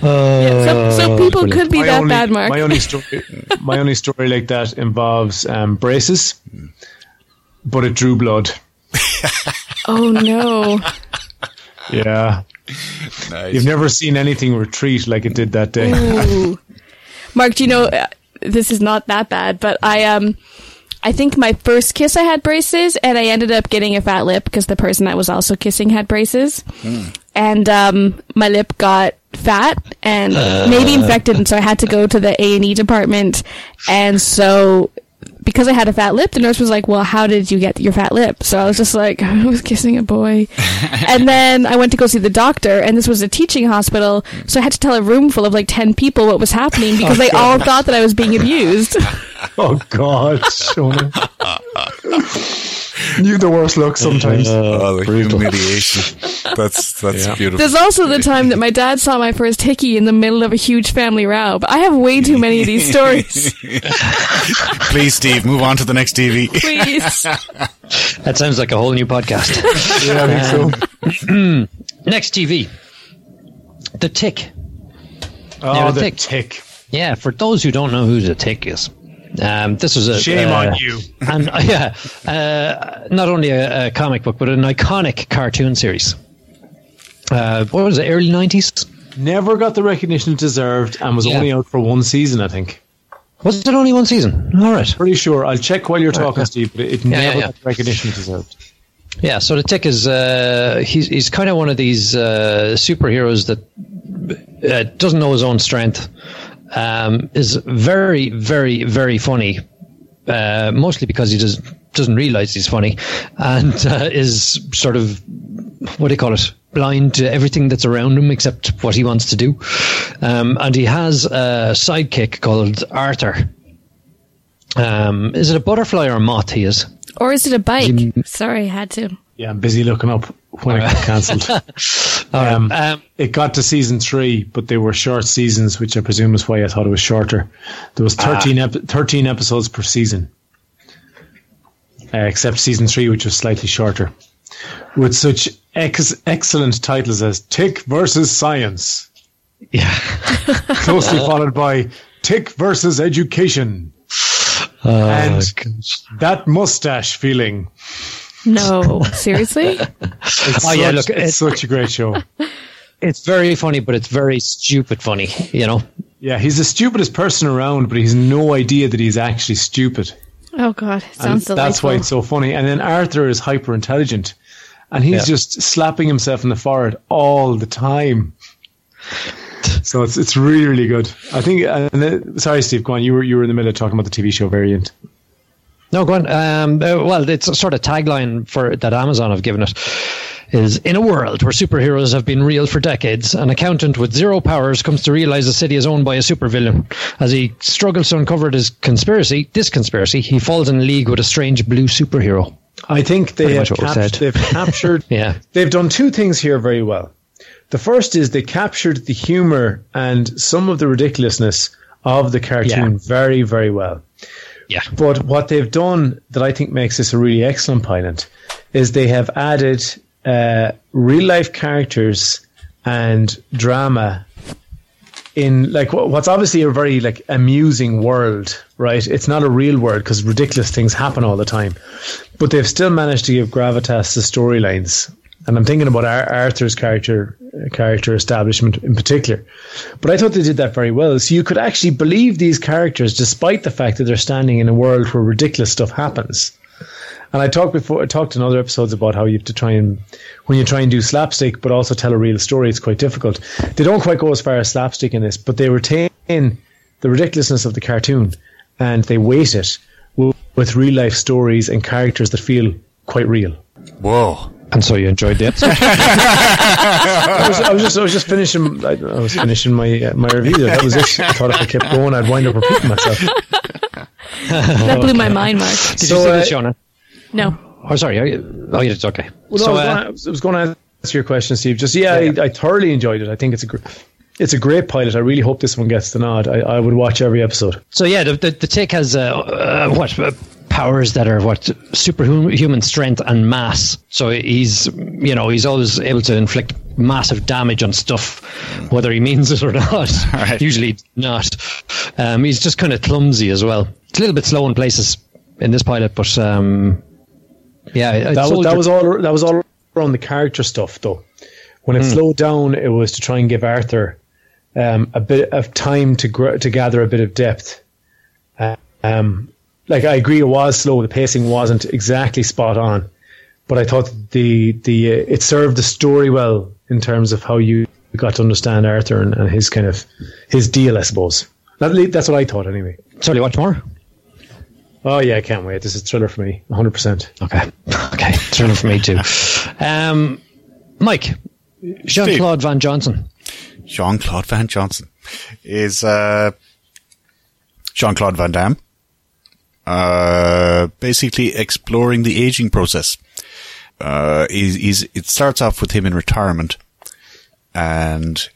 so, so people could be that only, bad, Mark. My only story, my only story like that involves um, braces, but it drew blood. oh no! Yeah, Nice. you've never seen anything retreat like it did that day. Mark, do you know uh, this is not that bad? But I um, I think my first kiss I had braces, and I ended up getting a fat lip because the person I was also kissing had braces, and um, my lip got fat and maybe infected, and so I had to go to the A and E department, and so. Because I had a fat lip, the nurse was like, "Well, how did you get your fat lip?" So I was just like, "I was kissing a boy," and then I went to go see the doctor, and this was a teaching hospital, so I had to tell a room full of like ten people what was happening because they oh, all thought that I was being abused. Oh God, Shona, you the worst luck sometimes. Oh, the humiliation. That's that's Yeah. beautiful. There's also the time that my dad saw my first hickey in the middle of a huge family row. But I have way too many of these stories. Please, Steve, move on to the next TV. Please. That sounds like a whole new podcast. Yeah, I think so. Next TV. The Tick. Oh, Now, the Tick. tick. Yeah, for those who don't know who The Tick is, um, this was a. Shame uh, on you. And uh, yeah, uh, not only a, a comic book, but an iconic cartoon series. Uh, what was it, early 90s? Never got the recognition it deserved and was Yeah. only out for one season, I think. Was it only one season? All right. Pretty sure. I'll check while you're talking, Steve, but it Yeah, never yeah, yeah. got the recognition it deserved. Yeah, so the Tick is uh, he's he's kind of one of these uh, superheroes that uh, doesn't know his own strength. Um, is very very very funny, uh, mostly because he does doesn't realize he's funny, and uh, is sort of what do you call it? Blind to everything that's around him except what he wants to do. Um, and he has a sidekick called Arthur. Um, is it a butterfly or a moth? He is. Or is it a bike? Sorry, I had to. Yeah, I'm busy looking up when it got cancelled. um, Um, it got to season three, but they were short seasons, which I presume is why I thought it was shorter. There was 13, ep- 13 episodes per season, uh, except season three, which was slightly shorter, with such ex- excellent titles as Tick versus Science, yeah. closely followed by Tick versus Education, Oh, and that mustache feeling. No, seriously? It's Oh, yeah, such- look, it's it- such a great show. it's very funny, but it's very stupid funny. You know, Yeah, he's the stupidest person around, but he's no idea that he's actually stupid. Oh God, And sounds delightful. that's why it's so funny. And then Arthur is hyper intelligent, and he's Yeah. just slapping himself in the forehead all the time. So it's it's really really good. I think. And then, sorry, Steve, go on. You were you were in the middle of talking about the TV show variant. No, go on. Um, uh, well, it's a sort of tagline for that Amazon have given it is in a world where superheroes have been real for decades, an accountant with zero powers comes to realize the city is owned by a supervillain. As he struggles to uncover this conspiracy, this conspiracy, he falls in league with a strange blue superhero. I think they have much cap- said. they've captured. Yeah. they've done two things here very well. The first is they captured the humor and some of the ridiculousness of the cartoon Yeah. very very well. Yeah. But what they've done that I think makes this a really excellent pilot is they have added uh, real life characters and drama in like what's obviously a very like amusing world, right? It's not a real world because ridiculous things happen all the time, but they've still managed to give gravitas to storylines. And I'm thinking about Ar- Arthur's character character establishment in particular. But I thought they did that very well. So you could actually believe these characters despite the fact that they're standing in a world where ridiculous stuff happens. And I talked before, I talked in other episodes about how you have to try and, when you try and do slapstick, but also tell a real story, it's quite difficult. They don't quite go as far as slapstick in this, but they retain the ridiculousness of the cartoon and they weight it with, with real life stories and characters that feel quite real. Whoa. And so you enjoyed the episode? I was, I was just, I was just finishing, I, I was finishing my uh, my review. There. That was it. I thought if I kept going, I'd wind up repeating myself. that blew my mind, Mark. Did So, you see uh, this, Shona? No. Oh, sorry. Oh, you- oh, yeah, it's okay. Well, so, no, I, was uh, gonna, I was- going to answer your question, Steve. Just yeah, I, I thoroughly enjoyed it. I think it's a gr- it's a great pilot. I really hope this one gets the nod. I, I would watch every episode. So yeah, the the, the tick has uh, uh, what uh, powers that are what superhuman strength and mass. So he's you know he's always able to inflict massive damage on stuff, whether he means it or not. Right. Usually not. Um, he's just kind of clumsy as well. It's a little bit slow in places in this pilot, but um, yeah, That was, that was all. That was all around the character stuff, though. When it slowed down, it was to try and give Arthur um, a bit of time to gr- to gather a bit of depth. Uh, um, like I agree, it was slow. The pacing wasn't exactly spot on, but I thought the the uh, it served the story well in terms of how you got to understand Arthur and, and his kind of his deal, I suppose. That, that's what I thought, anyway. So you watch more? Oh yeah, I can't wait. This is a thriller for me, 100. percent Okay, okay, thriller for me too. Um, Mike, Jean Claude Van Johnson. Jean Claude Van Johnson is uh, Jean Claude Van Damme. Uh, basically exploring the aging process. Uh, he's, he's, it starts off with him in retirement and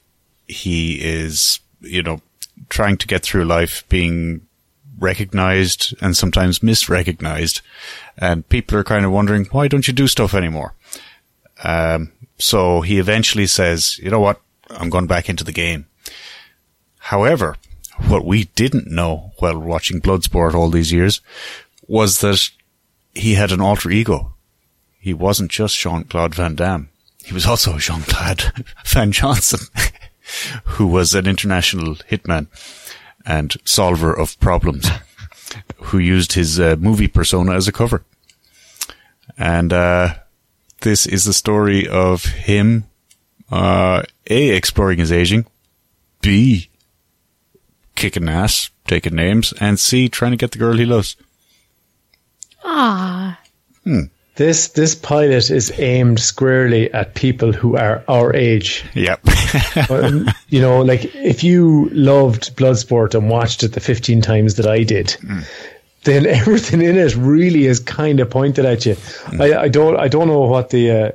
he is, you know, trying to get through life being recognized and sometimes misrecognized. And people are kind of wondering, why don't you do stuff anymore? Um, so he eventually says, you know what? I'm going back into the game. However, what we didn't know while watching Bloodsport all these years was that he had an alter ego. He wasn't just Jean-Claude Van Damme. He was also Jean-Claude Van Johnson, who was an international hitman and solver of problems, who used his uh, movie persona as a cover. And uh, this is the story of him, uh, A, exploring his aging, B, kicking ass, taking names, and C, trying to get the girl he loves. Ah, This this pilot is aimed squarely at people who are our age. Yep. Um, you know, like if you loved Bloodsport and watched it the 15 times that I did, then everything in it really is kind of pointed at you. I, I don't I don't know what the uh,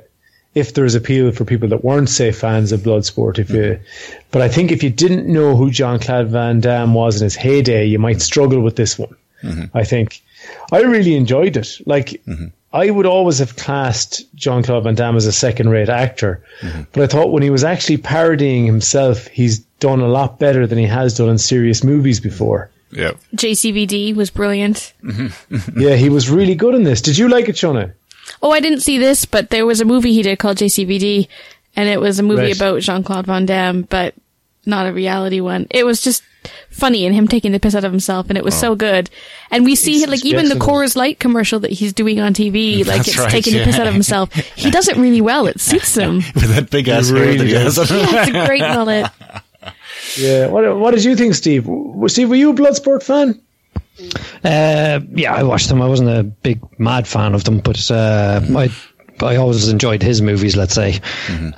if there's appeal for people that weren't say fans of Bloodsport. If you, but I think if you didn't know who Jean Claude Van Damme was in his heyday, you might struggle with this one. Mm-hmm. I think I really enjoyed it. Like mm-hmm. I would always have classed Jean Claude Van Damme as a second rate actor, mm-hmm. but I thought when he was actually parodying himself, he's done a lot better than he has done in serious movies before. Yeah, JCVD was brilliant. yeah, he was really good in this. Did you like it, Shona? Oh, I didn't see this, but there was a movie he did called JCVD, and it was a movie Right. about Jean Claude Van Damme, but not a reality one. It was just funny and him taking the piss out of himself, and it was oh. so good. And we see He's- like even the yes, Coors Light commercial that he's doing on TV, like That's it's right, taking the piss out of himself. He does it really well. It suits him. With that big ass He hair really that he has. Yeah, it's a great mullet. Yeah. What What did you think, Steve? Steve, were you a Bloodsport fan? Uh, yeah, I watched them. I wasn't a big mad fan of them, but uh, I I always enjoyed his movies. Let's say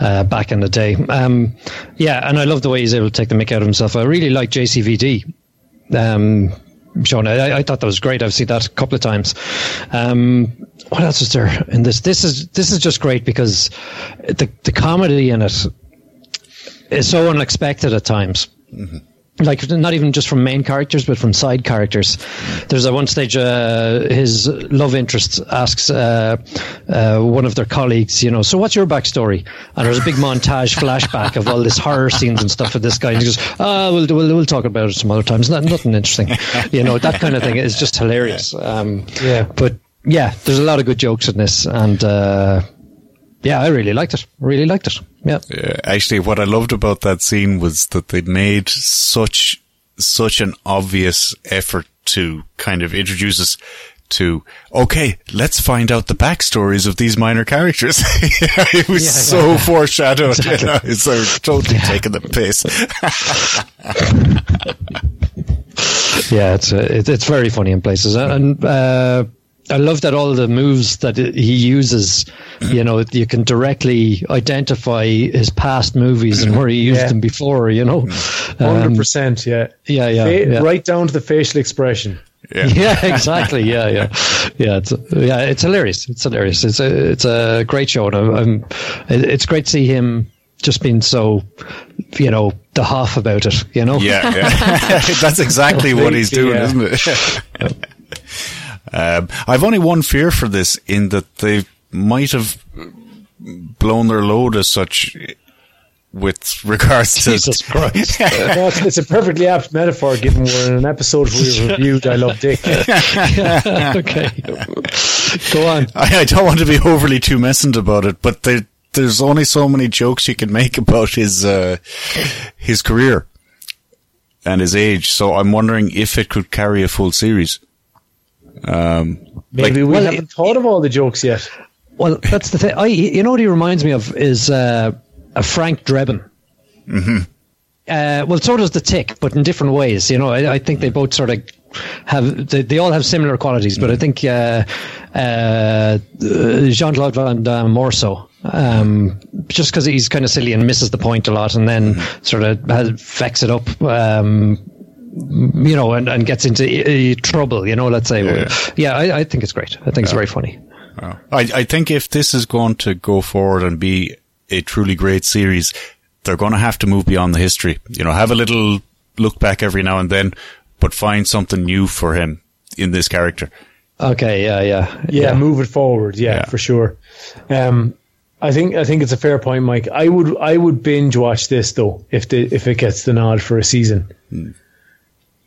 uh, back in the day. Um, yeah, and I love the way he's able to take the mick out of himself. I really like JCVD. Um, Sean, I, I thought that was great. I've seen that a couple of times. Um, what else is there in this? This is this is just great because the the comedy in it is so unexpected at times like not even just from main characters but from side characters. There's at one stage uh, his love interest asks uh, uh, one of their colleagues you know so what's your backstory? And there's a big montage flashback of all this horror scenes and stuff with this guy and he goes ah we'll, we'll, we'll talk about it some other times. Not, nothing interesting. You know that kind of thing is just hilarious. Um, Yeah. but yeah there's a lot of good jokes in this and uh, yeah I really liked it really liked it yeah Yeah, actually, what I loved about that scene was that they made such such an obvious effort to kind of introduce us to okay, let's find out the backstories of these minor characters. it was Yeah, so yeah. foreshadowed. You know, it's totally taking the piss. yeah, it's uh, it, it's very funny in places, and uh, I love that all the moves that he uses. You know, you can directly identify his past movies and where he used Yeah. them before. You know, Hundred Um, percent. Yeah. yeah, yeah, Fa- yeah. Right down to the facial expression. Yeah. yeah, exactly. Yeah, yeah, yeah. It's yeah, it's hilarious. It's hilarious. It's a it's a great show, and I'm, I'm it's great to see him just being so, you know, the half about it. You know, Yeah, yeah. that's exactly what he's doing, Yeah. isn't it? Um, I've only one fear for this in that they might have blown their load as such with regards to Jesus Christ. No, it's, it's a perfectly apt metaphor given we're in an episode we reviewed I Love Dick. okay, go on. I, I don't want to be overly too messant about it, but there, there's only so many jokes you can make about his uh, his career and his age. So I'm wondering if it could carry a full series. Um, Maybe like- we well, haven't thought of all the jokes yet. Well, that's the thing. I, you know what he reminds me of is uh, a Frank Drebin. Mm-hmm. Uh, well, so does the Tick, but in different ways. You know, I, I think they both sort of have they, they all have similar qualities, but I think uh, uh, Jean Claude Van Damme more so. Um, just because he's kind of silly and misses the point a lot, and then sort of has, fucks it up. Um, you know, and, and gets into uh, trouble. You know, let's say. Yeah. Yeah, I, I think it's great. I think it's very funny. Oh. I, I think if this is going to go forward and be a truly great series, they're going to have to move beyond the history. You know, have a little look back every now and then, but find something new for him in this character. Okay, yeah, yeah, yeah, move it forward. Yeah, Yeah. for sure. Um, I think I think it's a fair point, Mike. I would I would binge watch this though if the if it gets the nod for a season.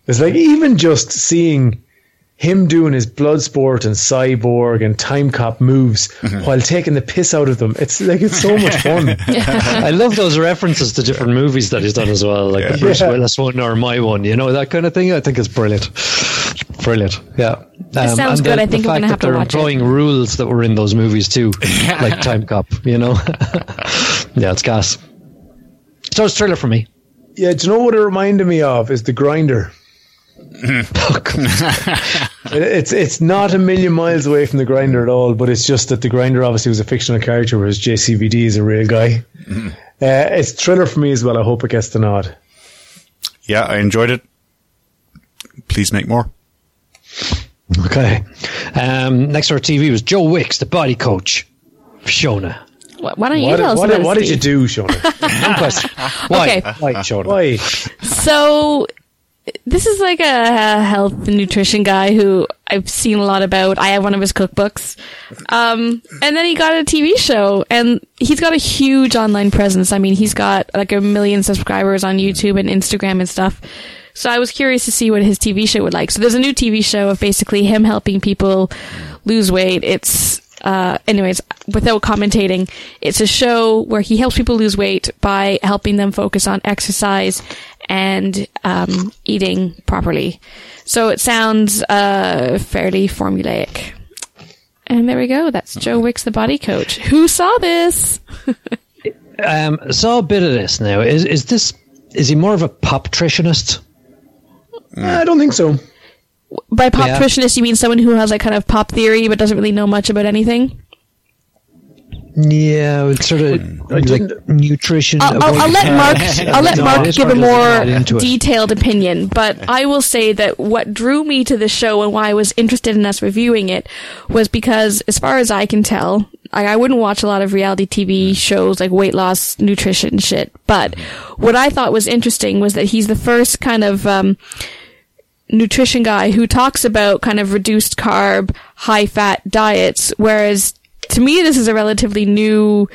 It's like even just seeing him doing his Bloodsport and cyborg and Timecop moves while taking the piss out of them. It's like it's so much fun. I love those references to different movies that he's done as well, like the Bruce Yeah. Willis one or my one. You know that kind of thing. I think it's brilliant. Brilliant. Yeah. Um, sounds and good. the- I think the I'm gonna fact have that to they're watch it. rules that were in those movies too, like Timecop. You know. yeah, it's gas. So it's thriller for me. Yeah, do you know what it reminded me of? Is the grinder. God. It- It's it's not a million miles away from the grinder at all, but it's just that the grinder obviously was a fictional character, whereas JCVD is a real guy. Uh, it's thriller for me as well. I hope it gets the nod. Yeah, I enjoyed it. Please make more. okay. Um, next to our TV was Joe Wicks, the body coach. Shona. Why why don't you What, tell us what, about it, what did you do, Shona? No question. Why? Okay. Why, Shona? Why? So this is like a health and nutrition guy who I've seen a lot about. I have one of his cookbooks. Um, and then he got a TV show and he's got a huge online presence. I mean, he's got like a million subscribers on YouTube and Instagram and stuff. So I was curious to see what his TV show would like. So there's a new TV show of basically him helping people lose weight. It's uh, anyways, without commentating, it's a show where he helps people lose weight by helping them focus on exercise and um, eating properly. So it sounds uh, fairly formulaic. And there we go. That's Joe Wicks, the body coach. Who saw this? Um, saw a bit of this now. Is is this? Is he more of a pop nutritionist? I don't think so. By pop Yeah. nutritionist, you mean someone who has like kind of pop theory but doesn't really know much about anything? Yeah, it's sort of like didn't- nutrition. I'll, I'll, I'll let Mark. I'll let No, Mark give a more get it. detailed opinion, but I will say that what drew me to the show and why I was interested in us reviewing it was because, as far as I can tell, I, I wouldn't watch a lot of reality TV shows like weight loss, nutrition shit. But what I thought was interesting was that he's the first kind of um, nutrition guy who talks about kind of reduced carb, high fat diets, whereas to me this is a relatively new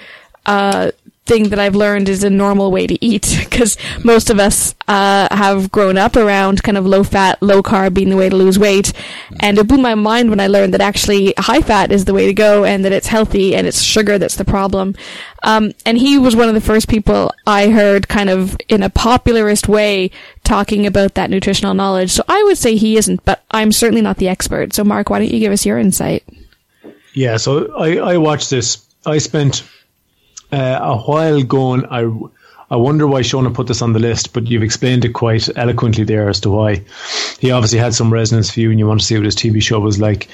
uh, thing that I've learned is a normal way to eat because most of us uh, have grown up around kind of low fat, low carb being the way to lose weight, and it blew my mind when I learned that actually high fat is the way to go and that it's healthy and it's sugar that's the problem. Um, and he was one of the first people I heard kind of in a popularist way talking about that nutritional knowledge. So I would say he isn't, but I'm certainly not the expert. So Mark, why don't you give us your insight? Yeah, so I, I watched this. I spent uh, a while going. I I wonder why Shona put this on the list, but you've explained it quite eloquently there as to why. He obviously had some resonance for you, and you want to see what his TV show was like.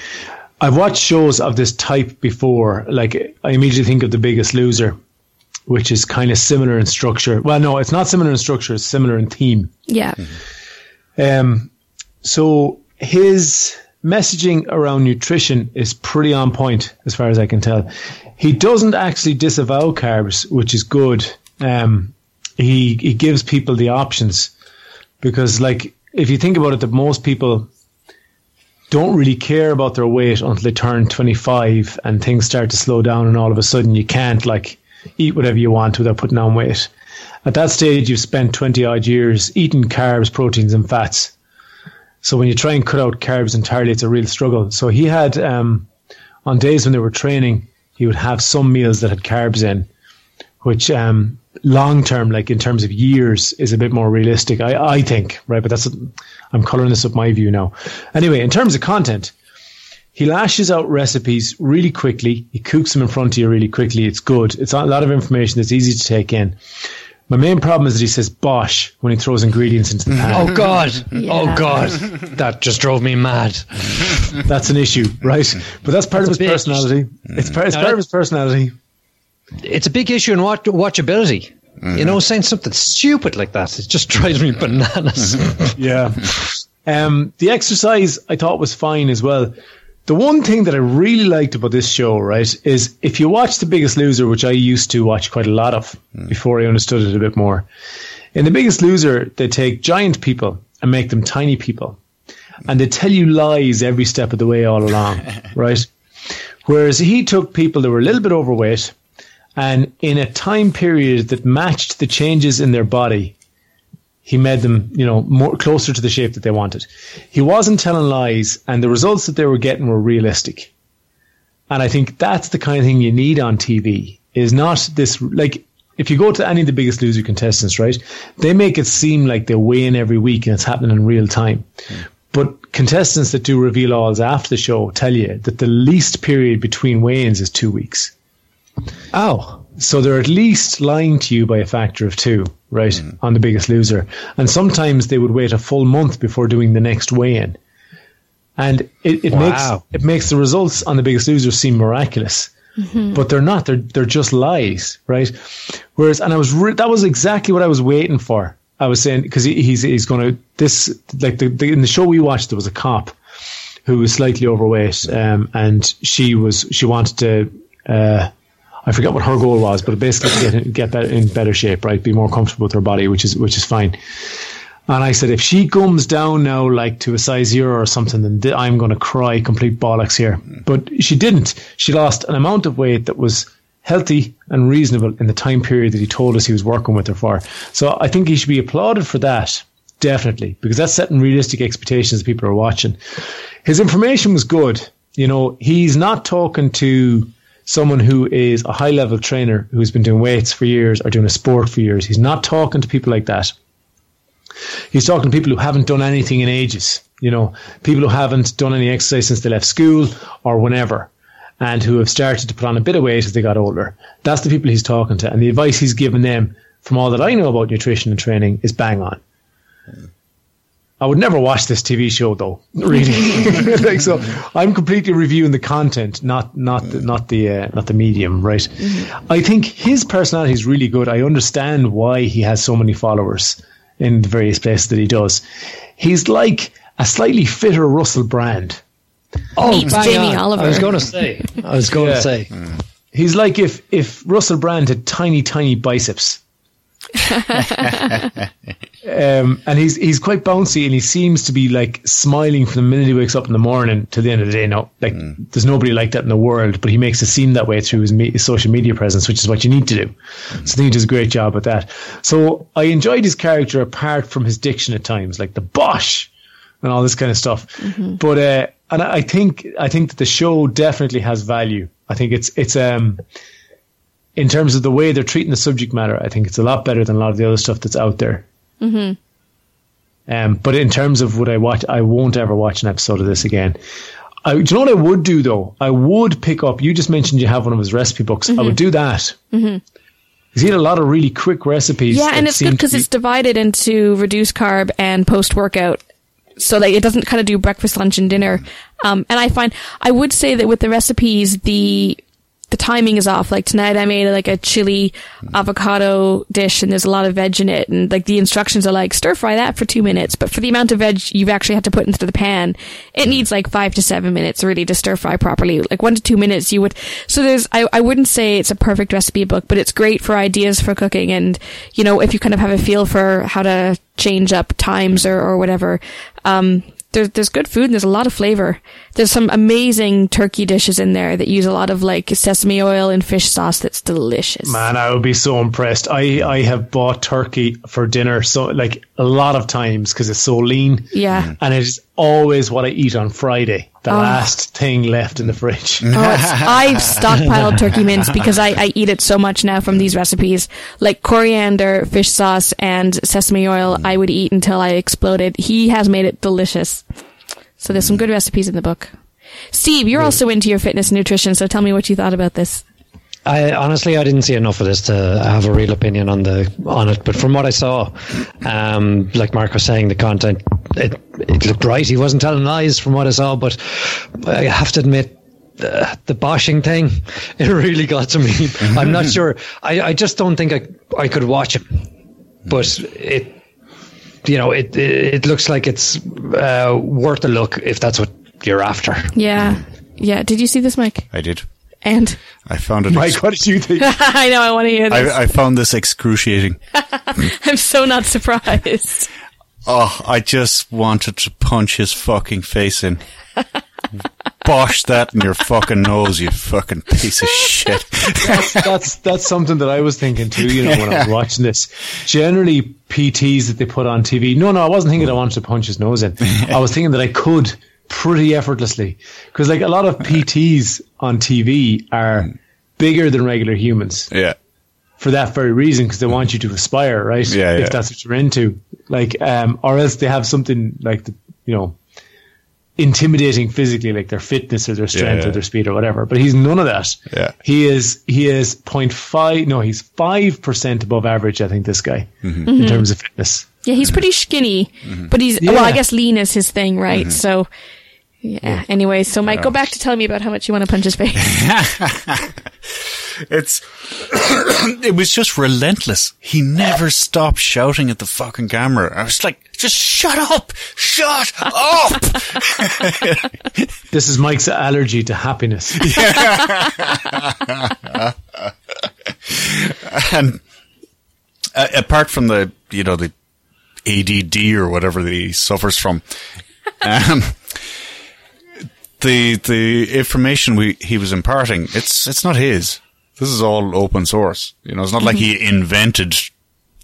I've watched shows of this type before. Like I immediately think of The Biggest Loser, which is kind of similar in structure. Well, no, it's not similar in structure. It's similar in theme. Yeah. Um, so his messaging around nutrition is pretty on point as far as I can tell. He doesn't actually disavow carbs, which is good. Um, he he gives people the options because, like, if you think about it, that most people don't really care about their weight until they turn 25 and things start to slow down and all of a sudden you can't like eat whatever you want without putting on weight. At that stage, you've spent 20 odd years eating carbs, proteins, and fats. So when you try and cut out carbs entirely, it's a real struggle. So he had, um, on days when they were training, he would have some meals that had carbs in, which um, long term, like in terms of years, is a bit more realistic, I, I think, right? But that's, I'm coloring this up my view now. Anyway, in terms of content, he lashes out recipes really quickly. He cooks them in front of you really quickly. It's good. It's a lot of information that's easy to take in. My main problem is that he says bosh when he throws ingredients into the pan. Oh God! Yeah. Oh God! That just drove me mad. That's an issue, right? But that's part of his bitch. personality. It's part, it's No, part of his personality. It's a big issue in watch- watchability. You know, saying something stupid like that, it just drives me bananas. Yeah. Um, the exercise I thought was fine as well. The one thing that I really liked about this show, right, is if you watch The Biggest Loser, which I used to watch quite a lot of hmm. before I understood it a bit more. In The Biggest Loser, they take giant people and make them tiny people. And they tell you lies every step of the way all along, right? Whereas he took people that were a little bit overweight and in a time period that matched the changes in their body, he made them, you know, more closer to the shape that they wanted. He wasn't telling lies and the results that they were getting were realistic. And I think that's the kind of thing you need on TV is not this, like, if you go to any of the biggest loser contestants, right, they make it seem like they weigh in every week and it's happening in real time. But contestants that do reveal alls after the show tell you that the least period between weigh-ins is two weeks. Oh, So they're at least lying to you by a factor of two, right, on the biggest loser. And sometimes they would wait a full month before doing the next weigh-in. And it, it makes it makes the results on the biggest loser seem miraculous. But they're not. They're they're just lies, right? Whereas, and I was re- that was exactly what I was waiting for. I was saying because he, he's he's going to this like the, the in the show we watched there was a cop who was slightly overweight, um, and she was she wanted to. Uh, I forget what her goal was, but basically get get in better shape, right? Be more comfortable with her body, which is which is fine. And I said, if she comes down now, like to a size zero or something, then th- I'm going to cry complete bollocks here. But she didn't. She lost an amount of weight that was healthy and reasonable in the time period that he told us he was working with her for. So I think he should be applauded for that, definitely, because that's setting realistic expectations people are watching. His information was good. You know, he's not talking to someone who is a high level trainer who's been doing weights for years or doing a sport for years. He's not talking to people like that. He's talking to people who haven't done anything in ages, you know, people who haven't done any exercise since they left school or whenever, and who have started to put on a bit of weight as they got older. That's the people he's talking to. And the advice he's given them, from all that I know about nutrition and training, is bang on. I would never watch this TV show though, really. like so, I'm completely reviewing the content, not not the, not the uh, not the medium, right? I think his personality is really good. I understand why he has so many followers in the various places that he does. He's like a slightly fitter Russell Brand. oh, Meets Jamie on. Oliver. I was going to say. I was going Yeah. to say. He's like if if Russell Brand had tiny tiny biceps. um, and he's he's quite bouncy and he seems to be like smiling from the minute he wakes up in the morning to the end of the day. No, like there's nobody like that in the world, but he makes it seem that way through his, me- his social media presence, which is what you need to do. So I think he does a great job at that. So I enjoyed his character apart from his diction at times, like the bosh and all this kind of stuff. But uh, and I I think I think that the show definitely has value. I think it's it's um in terms of the way they're treating the subject matter. I think it's a lot better than a lot of the other stuff that's out there. Mm-hmm. Um, but in terms of would I watch, I won't ever watch an episode of this again. I, do you know what I would do though? I would pick up. You just mentioned you have one of his recipe books. I would do that. Mm-hmm. He's had a lot of really quick recipes. Yeah, and it's good because be- it's divided into reduced carb and post workout. So that it doesn't kind of do breakfast, lunch, and dinner. Um, and I find I would say that with the recipes, the the timing is off. Like tonight, I made like a chili avocado dish, and there's a lot of veg in it. And like the instructions are like stir fry that for two minutes, but for the amount of veg you've actually had to put into the pan, it needs like five to seven minutes really to stir fry properly. Like one to two minutes, you would. So there's I I wouldn't say it's a perfect recipe book, but it's great for ideas for cooking, and you know if you kind of have a feel for how to change up times or or whatever. Um, there's there's good food and there's a lot of flavor. There's some amazing turkey dishes in there that use a lot of like sesame oil and fish sauce that's delicious. Man, I would be so impressed. I, I have bought turkey for dinner so like a lot of times because it's so lean. Yeah. Mm. And it is always what I eat on Friday. The Oh. last thing left in the fridge. Oh, I've stockpiled turkey mince because I, I eat it so much now from these recipes. Like coriander, fish sauce, and sesame oil, I would eat until I exploded. He has made it delicious. So there's some good recipes in the book. Steve, you're also into your fitness and nutrition, so tell me what you thought about this. I honestly I didn't see enough of this to have a real opinion on the on it, but from what I saw, um, like Mark was saying, the content it, it looked right. He wasn't telling lies from what I saw, but I have to admit. Uh, the boshing thing, it really got to me. I'm not sure. I, I just don't think I, I could watch it, but it, you know, it, it, it looks like it's uh, worth a look if that's what you're after. Yeah. Yeah. Did you see this, Mike? I did. And I found it. Mike, ex- what did you think? I know I want to hear this. I, I found this excruciating. I'm so not surprised. Oh, I just wanted to punch his fucking face in. Bosh that in your fucking nose, you fucking piece of shit. that's, that's that's something that I was thinking too. You know, when I was watching this, generally PTs that they put on TV. No, no, I wasn't thinking I wanted to punch his nose in. I was thinking that I could pretty effortlessly because like a lot of PTs on TV are bigger than regular humans Yeah. for that very reason because they want you to aspire, right? Yeah, if that's what you're into, like, um, or else they have something like the, you know. Intimidating physically, like their fitness or their strength yeah. or their speed or whatever, but he's none of that. Yeah. He is he is 0.5 no, he's 5% above average, I think this guy Mm-hmm. in terms of fitness. Yeah, he's pretty skinny, but he's well. I guess lean is his thing, right? Mm-hmm. So, yeah. Anyway, so Mike, go back to telling me about how much you want to punch his face. It's it was just relentless. He never stopped shouting at the fucking camera. I was like, just shut up, shut up. This is Mike's allergy to happiness. and uh, apart from the you know the ADD or whatever that he suffers from, um, the the information we he was imparting it's it's not his. This is all open source. You know, it's not like he invented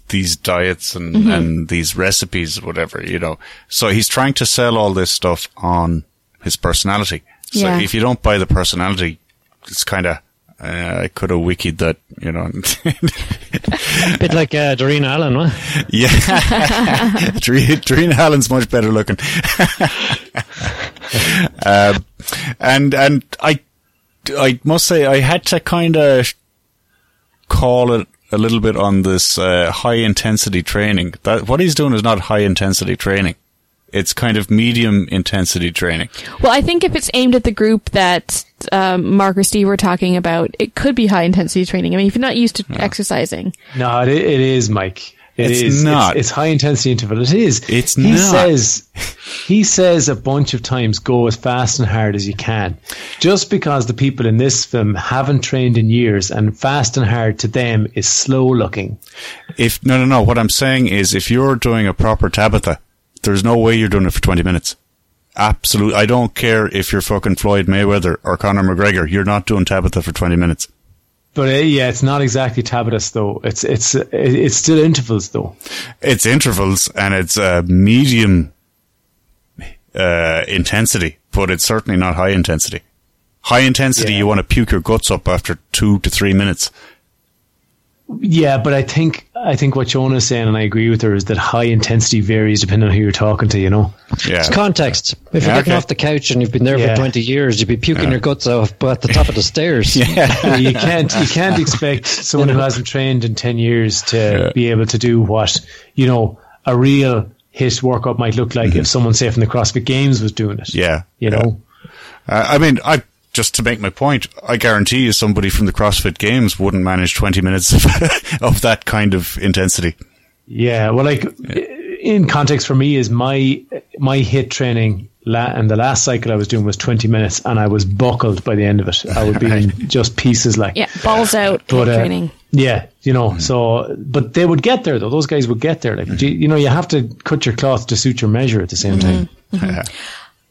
these diets and and these recipes, whatever. You know, so he's trying to sell all this stuff on his personality. So Yeah. if you don't buy the personality, it's kind of. Uh, I could have wikied that, you know. bit like uh, Doreen Allen, huh? Yeah, Doreen, Doreen Allen's much better looking. um, and and I I must say I had to kind of call it a little bit on this uh, high intensity training. That what he's doing is not high intensity training. It's kind of medium intensity training. well, I think if it's aimed at the group that um, Mark or Steve were talking about, it could be high intensity training. I mean, if you're not used to exercising, no, it, it is, Mike. It It's is. not. It's, it's high intensity interval. It is. It's he not. says he says a bunch of times go as fast and hard as you can. Just because the people in this film haven't trained in years and fast and hard to them is slow looking. If no, no, no. What I'm saying is, if you're doing a proper Tabata, there's no way you're doing it for 20 minutes. Absolutely. I don't care if you're fucking Floyd Mayweather or Conor McGregor. You're not doing Tabata for 20 minutes. But uh, yeah, it's not exactly Tabatas though. It's it's it's still intervals though. It's intervals and it's uh, medium uh, intensity, but it's certainly not high intensity. High intensity, Yeah. you want to puke your guts up after two to three minutes. Yeah, but I think I think what Shona's saying, and I agree with her, is that high intensity varies depending on who you're talking to. You know. Yeah. It's context. If you're Yeah, getting okay. off the couch and you've been there Yeah. for 20 years, you'd be puking your guts out at the top of the stairs. you can't you can't expect someone who hasn't trained in ten years to Yeah. be able to do what you know a real HIIT workout might look like if someone say from the CrossFit Games was doing it. Mm-hmm. Yeah. you yeah. know. Uh, I mean, I just to make my point, I guarantee you somebody from the CrossFit Games wouldn't manage 20 minutes of, of that kind of intensity. Yeah, well, like in context for me is my my HIIT training. La- and the last cycle I was doing was 20 minutes, and I was buckled by the end of it. I would be in just pieces, like yeah, balls out But, uh, training. Yeah, you know, so but they would get there though. Those guys would get there. Like you, you know, you have to cut your cloth to suit your measure at the same time.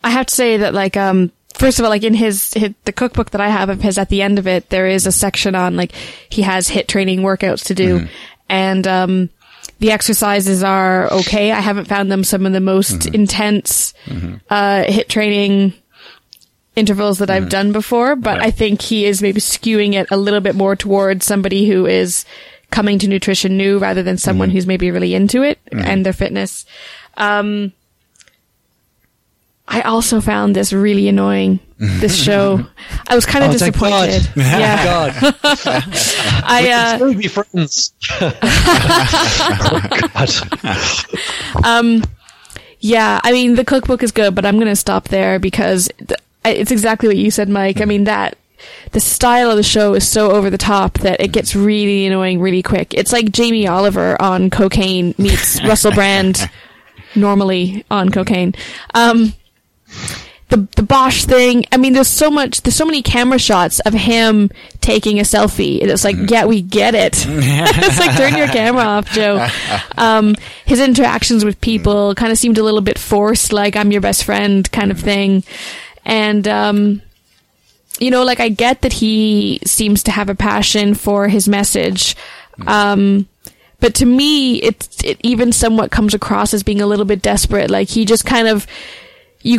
I have to say that, like, um, first of all, like in his, his the cookbook that I have of his, at the end of it, there is a section on like he has HIIT training workouts to do, and um, the exercises are okay. I haven't found them some of the most intense uh, HIIT training intervals that I've done before, but I think he is maybe skewing it a little bit more towards somebody who is coming to nutrition new rather than someone who's maybe really into it and their fitness. Um, I also found this really annoying. This show, I was kind of Oh, thank God. disappointed. Yeah, God. I uh, Still be friends. oh, God. Yeah, I mean the cookbook is good, but I'm going to stop there because th- it's exactly what you said, Mike. I mean that the style of the show is so over the top that it gets really annoying really quick. It's like Jamie Oliver on cocaine meets Russell Brand normally on cocaine. Um, the the Bosch thing. I mean, there's so much, there's so many camera shots of him taking a selfie, and it's like, yeah, we get it. it's like turn your camera off, Joe. Um, his interactions with people kind of seemed a little bit forced, like I'm your best friend kind of thing, and um, you know, like I get that he seems to have a passion for his message. Um, but to me, it, it even somewhat comes across as being a little bit desperate. Like he just kind of, you,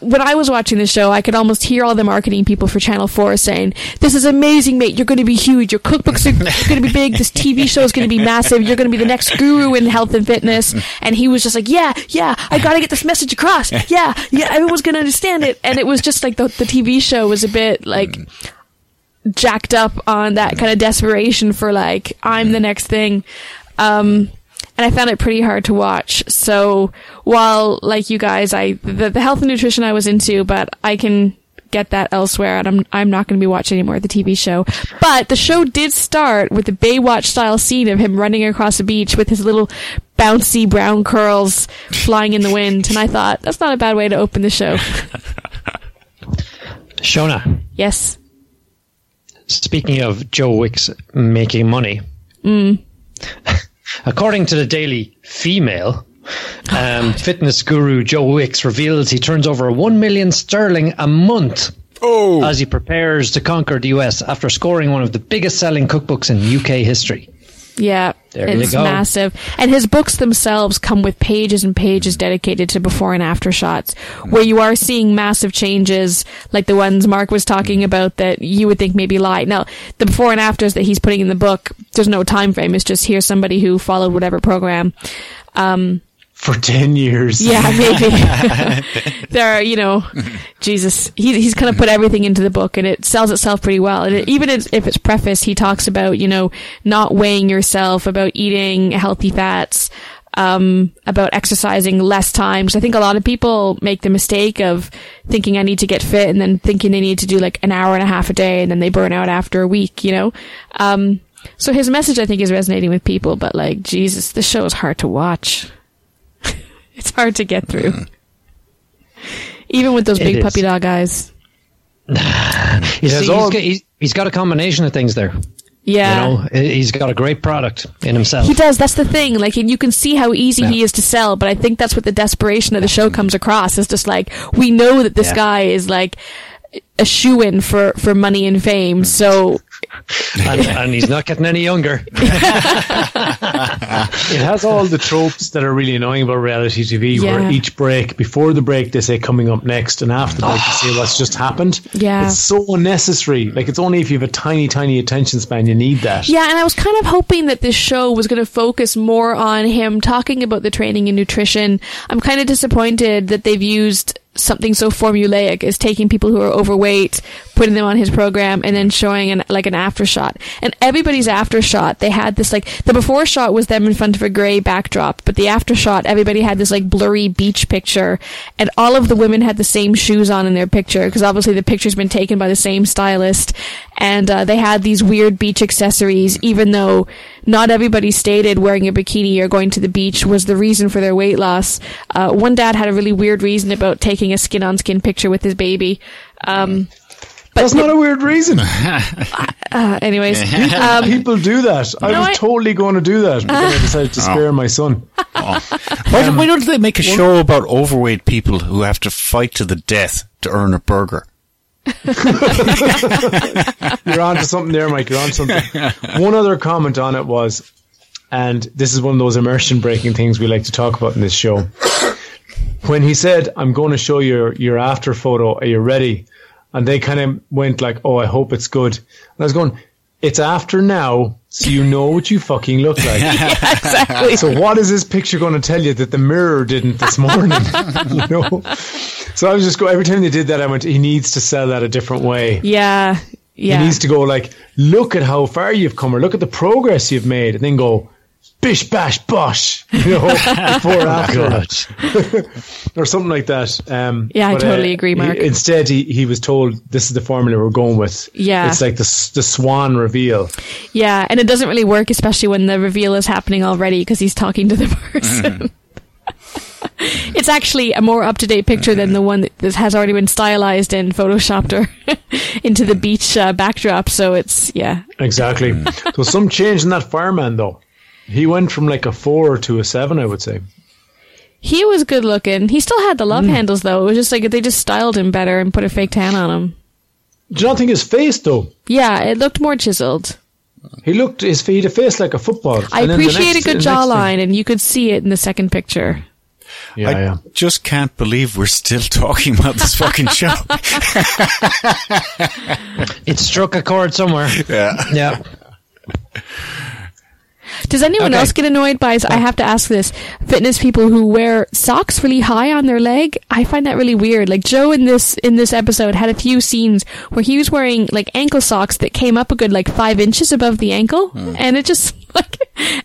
when I was watching the show, I could almost hear all the marketing people for Channel 4 saying, This is amazing, mate. You're going to be huge. Your cookbooks are going to be big. This TV show is going to be massive. You're going to be the next guru in health and fitness. And he was just like, Yeah, yeah, I got to get this message across. Yeah, yeah, everyone's going to understand it. And it was just like the, the TV show was a bit like jacked up on that kind of desperation for like, I'm the next thing. Um, and I found it pretty hard to watch. So while, like you guys, I the, the health and nutrition I was into, but I can get that elsewhere, and I'm I'm not going to be watching anymore the TV show. But the show did start with the Baywatch style scene of him running across the beach with his little bouncy brown curls flying in the wind, and I thought that's not a bad way to open the show. Shona, yes. speaking of Joe Wicks making money, mm. according to the Daily Female, um, fitness guru Joe Wicks reveals he turns over 1 million sterling a month Oh, as he prepares to conquer the US after scoring one of the biggest selling cookbooks in UK history. Yeah, There you it's massive. And his books themselves come with pages and pages dedicated to before and after shots, where you are seeing massive changes, like the ones Mark was talking about that you would think maybe lie. Now, the before and afters that he's putting in the book, there's no time frame. It's just here's somebody who followed whatever program. Um, For 10 years. yeah, maybe. there are, you know, Jesus. He, he's kind of put everything into the book and it sells itself pretty well. And it, even if if it's preface, he talks about, you know, not weighing yourself, about eating healthy fats, um, about exercising less times. I think a lot of people make the mistake of thinking I need to get fit and then thinking they need to do like an hour and a half a day and then they burn out after a week, you know? Um, so his message, I think, is resonating with people, but like, Jesus, this show is hard to watch. it's hard to get through. Even with those It big is. puppy dog eyes. You has see, he's all- got, he's, he's got a combination of things there. Yeah. You know, he's got a great product in himself. He does. That's the thing. Like, and you can see how easy he is to sell, but I think that's what the desperation of the show comes across. It's just like we know that this Yeah. guy is like a shoe in for for money and fame. Mm. So and, and he's not getting any younger. It has all the tropes that are really annoying about reality TV, Yeah. where each break, before the break, they say coming up next, and after the break, they say what's just happened. Yeah. It's so unnecessary. Like, it's only if you have a tiny, tiny attention span you need that. Yeah, and I was kind of hoping that this show was going to focus more on him talking about the training and nutrition. I'm kind of disappointed that they've used something so formulaic as taking people who are overweight, putting them on his program, and then showing an like an after shot. And everybody's after shot, they had this like the before shot was them in front of a grey backdrop, but the after shot, everybody had this like blurry beach picture, and all of the women had the same shoes on in their picture because obviously the picture's been taken by the same stylist, and uh, they had these weird beach accessories, even though not everybody stated wearing a bikini or going to the beach was the reason for their weight loss. Uh, one dad had a really weird reason about taking a skin on skin picture with his baby. Um, That's not a weird reason. uh, anyways, um, People do that. I No, was I- totally going to do that, but then I decided to spare my son. why, why don't they make a show about overweight people who have to fight to the death to earn a burger? You're on to something there, Mike. You're on something. One other comment on it was, and this is one of those immersion breaking things we like to talk about in this show. When he said, I'm going to show you your, your after photo, are you ready? And they kind of went like, oh, I hope it's good. And I was going, it's after now, so you know what you fucking look like. exactly. So what is this picture going to tell you that the mirror didn't this morning? you know. So I was just go every time they did that, I went, he needs to sell that a different way. Yeah, yeah. He needs to go like, look at how far you've come, or look at the progress you've made, and then go, bish bash bosh, you know, before or after, or something like that. Um, Yeah, I totally agree, Mark. he- instead, he, he was told this is the formula we're going with. Yeah. it's like the the swan reveal. yeah, and it doesn't really work, especially when the reveal is happening already because he's talking to the person. it's actually a more up to date picture than the one that that has already been stylized and photoshopped or into the hmm. beach uh, backdrop. So it's yeah, Exactly. Hmm. there was some change in that fireman, though. He went from like a four to a seven, I would say. he was good looking. He still had the love hmm. handles though. It was just like they just styled him better and put a fake tan on him. Do you not think his face, though? Yeah, it looked more chiseled. He looked his he had a face like a football. I And then the appreciate next- a good the next thing- jawline, and you could see it in the second picture. Yeah, I yeah. just can't believe we're still talking about this fucking show. It struck a chord somewhere. yeah. Yeah. Does anyone Okay. else get annoyed by? I have to ask this: fitness people who wear socks really high on their leg. I find that really weird. Like Joe in this in this episode had a few scenes where he was wearing like ankle socks that came up a good like five inches above the ankle, hmm. and it just like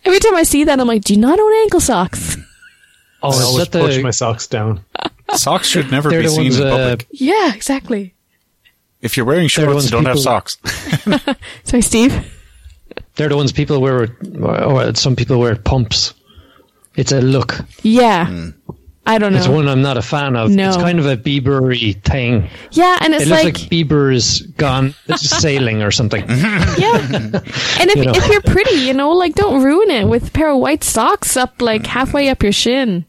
every time I see that, I'm like, do you not own ankle socks? Oh, I is always that push the, my socks down. Socks should never They're be seen ones, in uh, public. Yeah, exactly. If you're wearing they're the shorts, ones don't have socks. Sorry, Steve. they're the ones people wear, or some people wear pumps. It's a look. Yeah, I don't know. It's one I'm not a fan of. No. It's kind of a Bieber-y thing. yeah, and It looks like, like, Bieber is gone sailing or something. yeah. And if You know. if you're pretty, you know, like don't ruin it with a pair of white socks up like halfway up your shin.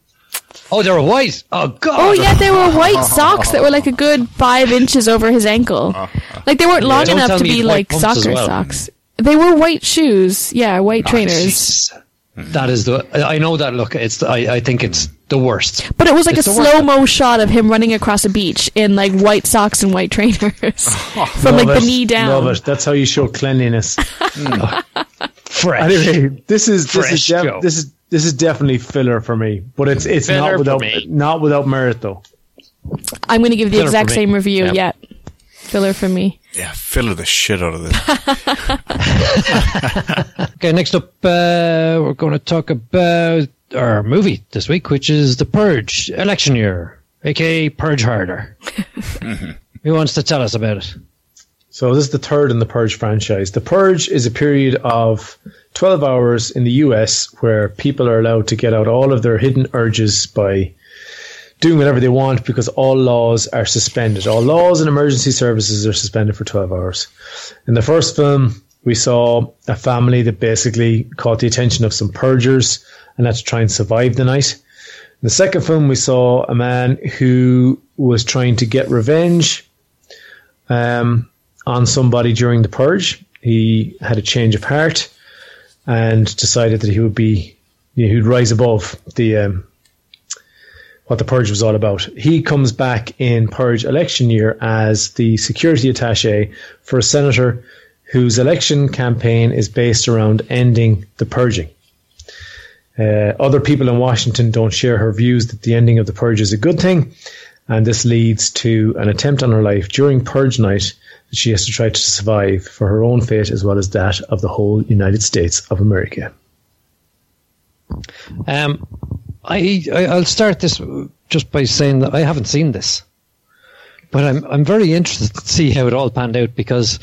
Oh, they're white. Oh God. Oh yeah, they were white socks that were like a good five inches over his ankle. Like they weren't long Don't enough to be like white pumps as soccer well. socks. They were white shoes. Yeah, white Ah, trainers. Jesus. That is the. I know that look. It's. I. I think it's the worst. But it was like It's a slow mo shot of him running across a beach in like white socks and white trainers from like Love the knee down. Love it. That's how you show cleanliness. Fresh. anyway, this is this Fresh is def- Joe. this is this is definitely filler for me, but it's it's Filler not without not without merit though. I'm going to give the Filler exact same review. Yeah. Yeah, filler for me. yeah, filler the shit out of this. Okay. Next up, uh, we're going to talk about our movie this week, which is The Purge: Election Year, aka Purge Harder. Who wants to tell us about it? So this is the third in the Purge franchise. The Purge is a period of 12 hours in the US where people are allowed to get out all of their hidden urges by doing whatever they want because all laws are suspended. All laws and emergency services are suspended for 12 hours. In the first film, we saw a family that basically caught the attention of some purgers and had to try and survive the night. In the second film, we saw a man who was trying to get revenge um, on somebody during the purge. He had a change of heart and decided that he would be, you know, he'd rise above the um, what the purge was all about. He comes back in purge election year as the security attaché for a senator whose election campaign is based around ending the purging. Uh, other people in Washington don't share her views that the ending of the purge is a good thing, and this leads to an attempt on her life during purge night that she has to try to survive for her own fate as well as that of the whole United States of America. Um, I, I I'll start this just by saying that I haven't seen this, but I'm I'm very interested to see how it all panned out because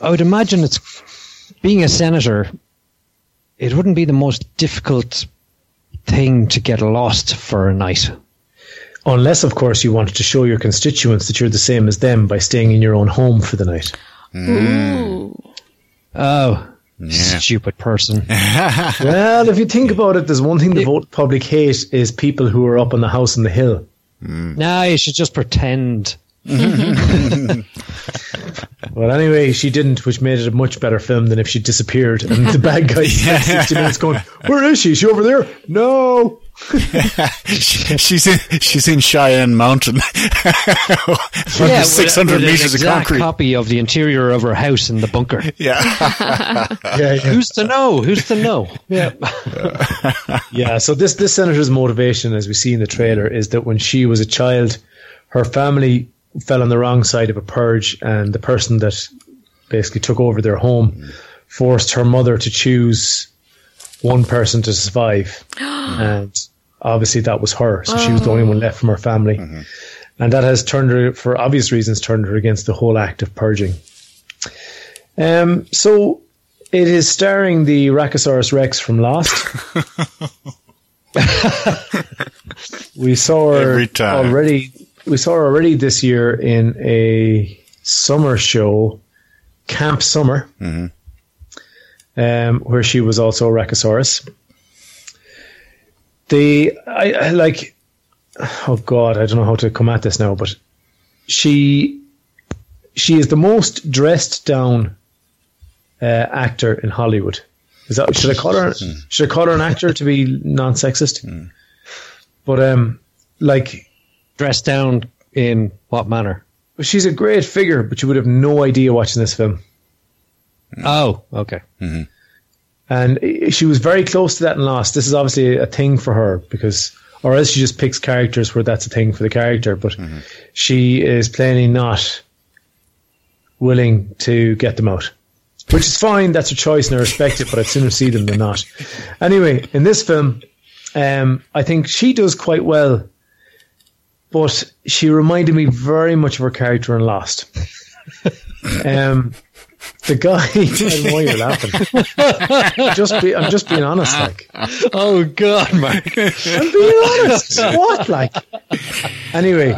I would imagine it's being a senator. It wouldn't be the most difficult thing to get lost for a night. Unless, of course, you wanted to show your constituents that you're the same as them by staying in your own home for the night. Mm. Ooh. Oh, stupid person. well, if you think about it, there's one thing the vote public hate is people who are up on the house on the hill. Mm. nah, you should just pretend. Well, anyway, she didn't, which made it a much better film than if she disappeared and the bad guy yeah. 60 minutes going, Where is she? Is she over there? No. she's in she's in Cheyenne Mountain. From Yeah, six with- hundred with an meters of concrete. copy of the interior of her house in the bunker. Yeah. Yeah, yeah. Who's to know? Who's to know? Yeah. Yeah, so this this senator's motivation, as we see in the trailer, is that when she was a child, her family fell on the wrong side of a purge, and the person that basically took over their home forced her mother to choose one person to survive, and obviously that was her. So she was the only one left from her family, and that has turned her, for obvious reasons, turned her against the whole act of purging. Um, so it is starring the Rachosaurus Rex from Lost. we saw her already. We saw her already this year in a summer show, Camp Summer, um, where she was also a Rachosaurus. The I, I like. Oh God, I don't know how to come at this now, but she she is the most dressed down uh, actor in Hollywood. Is that should I call her? Should I call her an actor to be non-sexist? But um, like Dressed down in what manner? she's a great figure, but you would have no idea watching this film. Oh, okay. And she was very close to that in Lost. This is obviously a thing for her because, or else she just picks characters where that's a thing for the character. But she is plainly not willing to get them out, which is fine. That's her choice, and I respect it. But I'd sooner see them than not. Anyway, in this film, um, I think she does quite well, but she reminded me very much of her character in Lost. um, the guy, I don't know why you're laughing. just be, I'm just being honest, like. Oh God, Mark. I'm being honest. what, like? Anyway,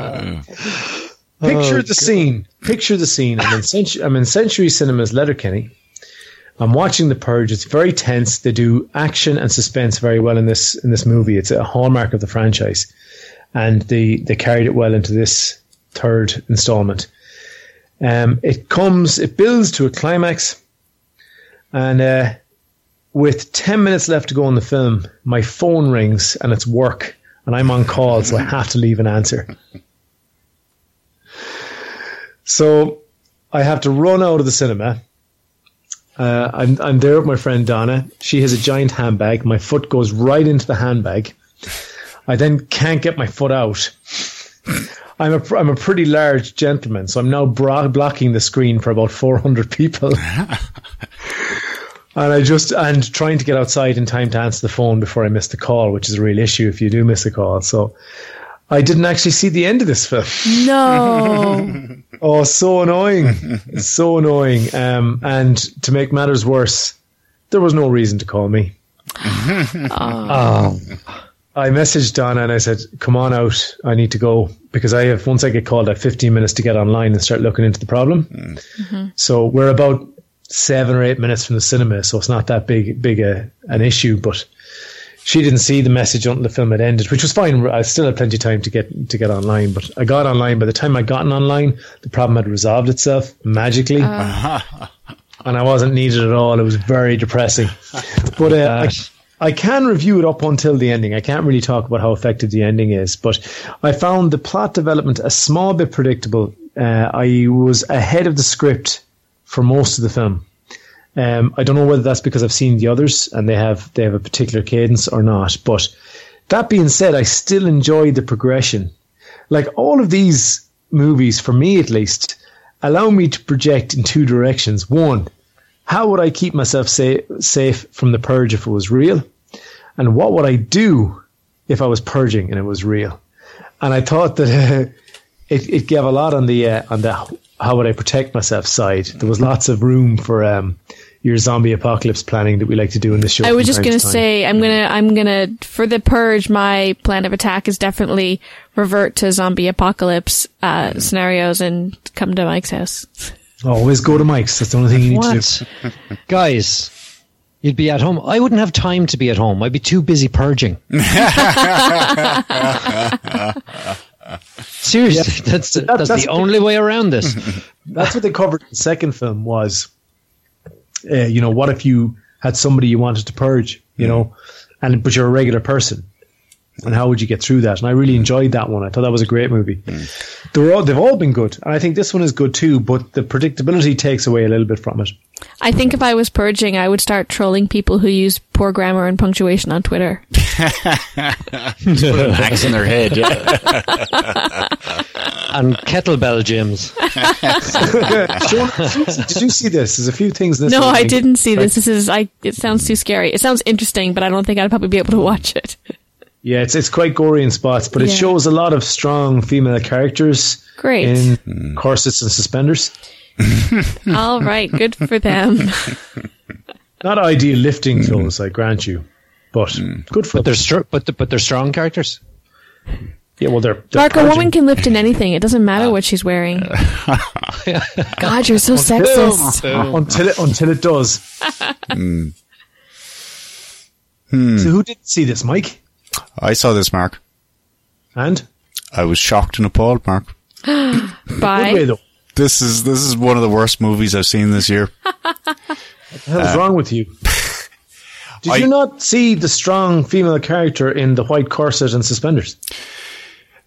picture the scene. Picture the scene. I'm in, Century, I'm in Century Cinemas, Letterkenny. I'm watching The Purge. It's very tense. They do action and suspense very well in this in this movie. It's a hallmark of the franchise, and they they carried it well into this third installment. Um, it comes, it builds to a climax, and uh, with 10 minutes left to go in the film, my phone rings and it's work and I'm on call, so I have to leave an answer. So I have to run out of the cinema. Uh, I'm, I'm there with my friend Donna. She has a giant handbag. My foot goes right into the handbag. I then can't get my foot out. I'm a, I'm a pretty large gentleman, so I'm now bro- blocking the screen for about 400 people. And I just and trying to get outside in time to answer the phone before I miss the call, which is a real issue if you do miss a call. So I didn't actually see the end of this film. No. Oh, so annoying, so annoying. Um, and to make matters worse, there was no reason to call me. Oh, I messaged Donna and I said, "Come on out. I need to go because I have once I get called, I have 15 minutes to get online and start looking into the problem." Hmm. Mm-hmm. So we're about seven or eight minutes from the cinema, so it's not that big big a, an issue. But she didn't see the message until the film had ended, which was fine. I still had plenty of time to get to get online, but I got online. By the time I gotten online, the problem had resolved itself magically. Uh. and I wasn't needed at all. It was very depressing. But uh, I, uh. I can review it up until the ending. I can't really talk about how effective the ending is, but I found the plot development a small bit predictable. Uh, I was ahead of the script for most of the film. Um, I don't know whether that's because I've seen the others and they have they have a particular cadence or not. But that being said, I still enjoyed the progression. Like all of these movies, for me at least, allow me to project in two directions. One, how would I keep myself sa- safe from the purge if it was real? And what would I do if I was purging and it was real? And I thought that uh, it, it gave a lot on the uh, on the how would I protect myself side. There was lots of room for um, your zombie apocalypse planning that we like to do in the show. I was just gonna say I'm gonna I'm gonna for the purge. My plan of attack is definitely revert to zombie apocalypse uh, scenarios and come to Mike's house. always go to Mike's. That's the only thing you need to do. what, guys? You'd be at home. I wouldn't have time to be at home. I'd be too busy purging. Seriously, that's the, that's, that's the the- only way around this. That's what they covered in the second film was, uh, you know, what if you had somebody you wanted to purge, you know, and but you're a regular person, and how would you get through that? And I really enjoyed that one. I thought that was a great movie. Mm. They were all, they've all been good, and I think this one is good too. But the predictability takes away a little bit from it. I think if I was purging, I would start trolling people who use poor grammar and punctuation on Twitter. Put an axe in their head. Yeah. and kettlebell gyms. Sean, did you see this? There's a few things. In this No, I didn't see this. This is I. It sounds too scary. It sounds interesting, but I don't think I'd probably be able to watch it. Yeah, it's it's quite gory in spots, but it shows a lot of strong female characters Great. in hmm. corsets and suspenders. All right, good for them. Not ideal lifting hmm. clothes, I grant you, but hmm. good for But them. they're str- but the, but they're strong characters. Yeah, well, they're, they're Mark, a woman can lift in anything. It doesn't matter ah. what she's wearing. God, you're so sexist. until it until it does. So who did see this, Mike? I saw this, Mark. And I was shocked and appalled, Mark. good way Bye. though. This is this is one of the worst movies I've seen this year. What the hell's uh, wrong with you? Did I- you not see the strong female character in the white corset and suspenders?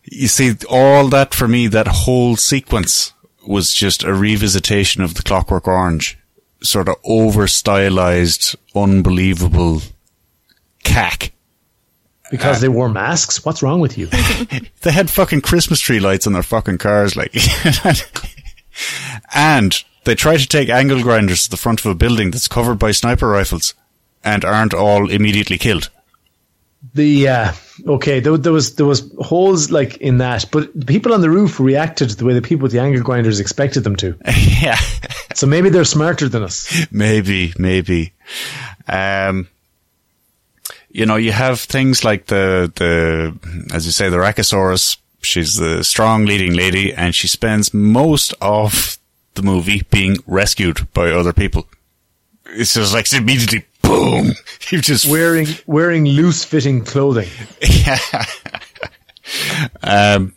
You see, all that for me, that whole sequence was just a revisitation of the Clockwork Orange, sort of over stylized, unbelievable cack. Because they wore masks? What's wrong with you? They had fucking Christmas tree lights on their fucking cars, like. and they try to take angle grinders to the front of a building that's covered by sniper rifles and aren't all immediately killed. The uh, okay, there, there was there was holes like in that, but the people on the roof reacted the way the people with the angle grinders expected them to. yeah. So maybe they're smarter than us. Maybe, maybe. Um, you know, you have things like the, the, as you say, the Rachosaurus. She's the strong leading lady and she spends most of the movie being rescued by other people. It's just like immediately, boom, you just Wearing wearing loose fitting clothing. um,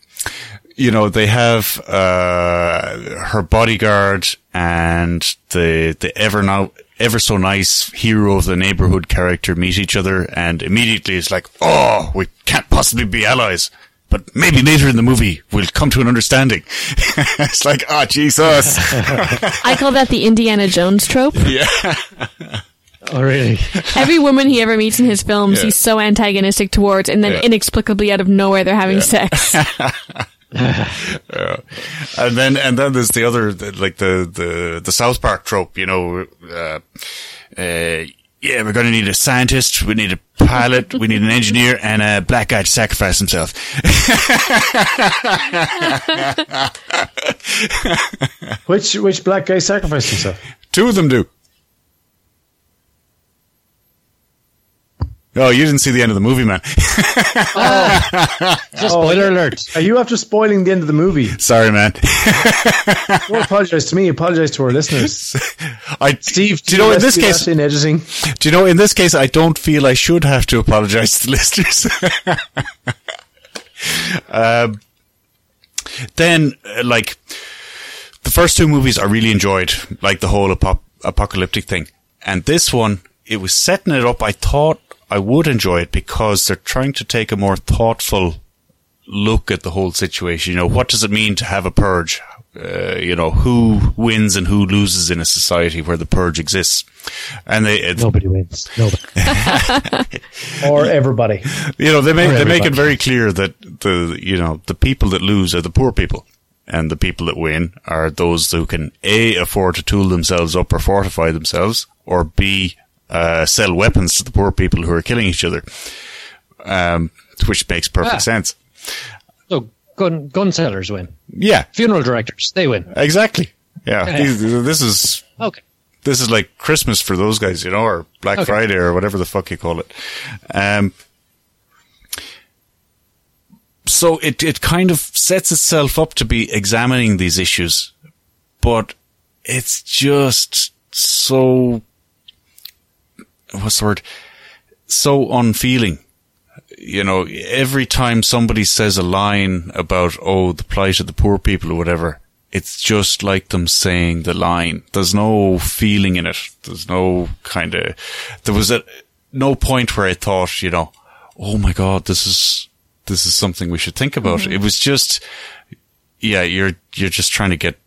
you know, they have uh, her bodyguard and the the ever now ever so nice hero of the neighborhood character meet each other, and immediately it's like, oh, we can't possibly be allies. But maybe later in the movie we'll come to an understanding. it's like, oh Jesus, I call that the Indiana Jones trope. yeah, Oh, really? Every woman he ever meets in his films, Yeah. he's so antagonistic towards, and then Yeah. inexplicably out of nowhere, they're having sex. and then and then there's the other like the the the South Park trope, you know. Uh, uh, yeah, we're going to need a scientist, we need a pilot, we need an engineer, and a black guy to sacrifice himself. Which which black guy sacrificed himself? Two of them do. Oh, you didn't see the end of the movie, man. Just spoiler alert. Are you after spoiling the end of the movie? Sorry, man. Don't apologize to me. Apologize to our listeners. I, Steve, do you know in this case? in editing, Do you know in this case? I don't feel I should have to apologize to the listeners. um, then, uh, like the first two movies, I really enjoyed, like the whole apo- apocalyptic thing, and this one, it was setting it up. I thought I would enjoy it because they're trying to take a more thoughtful look at the whole situation. You know, what does it mean to have a purge? Uh, you know, who wins and who loses in a society where the purge exists? And they, Nobody wins. Nobody. or everybody. you know, they make they make it very clear that the you know the people that lose are the poor people, and the people that win are those who can a afford to tool themselves up or fortify themselves, or b uh, sell weapons to the poor people who are killing each other, um, which makes perfect Ah. sense. So gun gun sellers win. Yeah, Funeral directors they win. exactly. Yeah, Yeah. These- this is Okay. this is like Christmas for those guys, you know, or Black Okay. Friday or whatever the fuck you call it. Um, so it, it kind of sets itself up to be examining these issues, but it's just so, what's the word? So unfeeling. You know, every time somebody says a line about, oh, the plight of the poor people or whatever, it's just like them saying the line. There's no feeling in it. There's no kind of, there was a, no point where I thought, you know, oh my God, this is, this is something we should think about. Mm-hmm. It was just, yeah, you're, you're just trying to get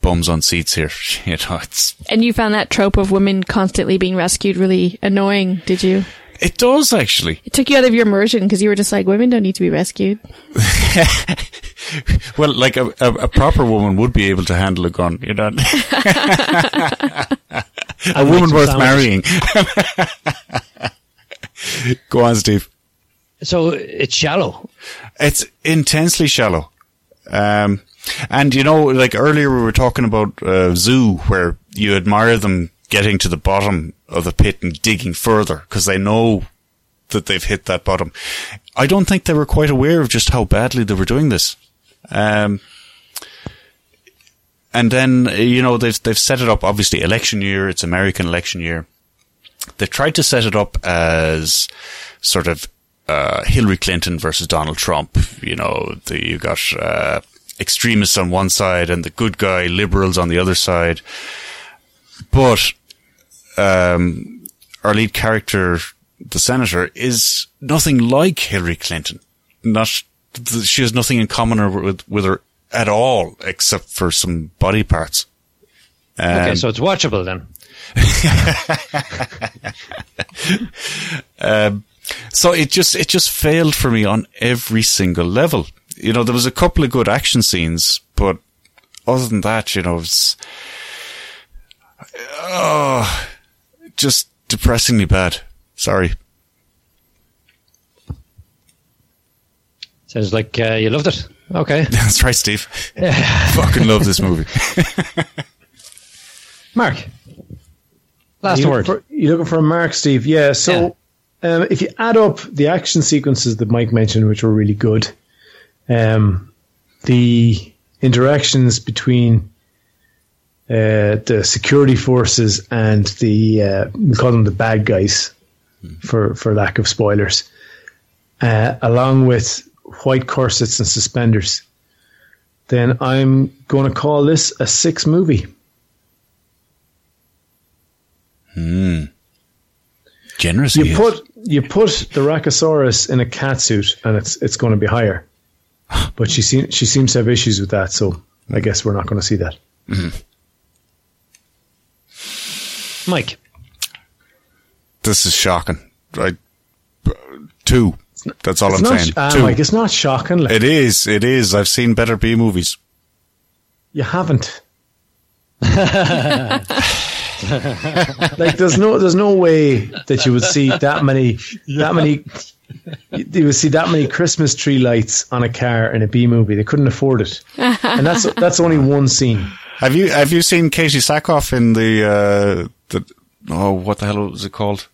bums on seats here. You know, it's, and you found that trope of women constantly being rescued really annoying, did you? it does actually. It took you out of your immersion because you were just like, women don't need to be rescued. Well, like a, a, a proper woman would be able to handle a gun, you know. a woman some worth sandwiches. marrying. Go on, Steve. So it's shallow. It's intensely shallow. Um, and you know, like earlier we were talking about uh, Zoo, where you admire them getting to the bottom of the pit and digging further because they know that they've hit that bottom. I don't think they were quite aware of just how badly they were doing this. Um, and then you know they've they've set it up. Obviously, election year. It's American election year. They tried to set it up as sort of uh, Hillary Clinton versus Donald Trump. You know, the, you got uh, extremists on one side and the good guy liberals on the other side. But um, our lead character, the senator, is nothing like Hillary Clinton. Not she has nothing in common with with her at all, except for some body parts. okay, Um, so it's watchable then. So it just it just failed for me on every single level. You know, there was a couple of good action scenes, but other than that, you know, it's oh, just depressingly bad. Sorry. Sounds like uh, you loved it. Okay. That's right, Steve. Fucking love this movie. Mark. Last you word. For, you looking for a mark, Steve? Yeah. So, um, if you add up the action sequences that Mike mentioned, which were really good, um, the interactions between uh, the security forces and the uh, we call them the bad guys, for for lack of spoilers, uh, along with white corsets and suspenders, then I'm going to call this a six movie. Hmm. Generous. You put you put the Rachosaurus in a cat suit, and it's it's going to be higher. But she seems she seems to have issues with that, so I guess we're not going to see that. Mike. this is shocking. Right, two. That's all It's I'm not, saying. uh, two. Mike, it's not shocking. Like, it is. It is. I've seen better B movies. you haven't. like there's no there's no way that you would see that many that many you would see that many Christmas tree lights on a car in a B movie. They couldn't afford it, and that's that's only one scene. Have you Have you seen Katee Sackhoff in the uh, the oh what the hell was it called?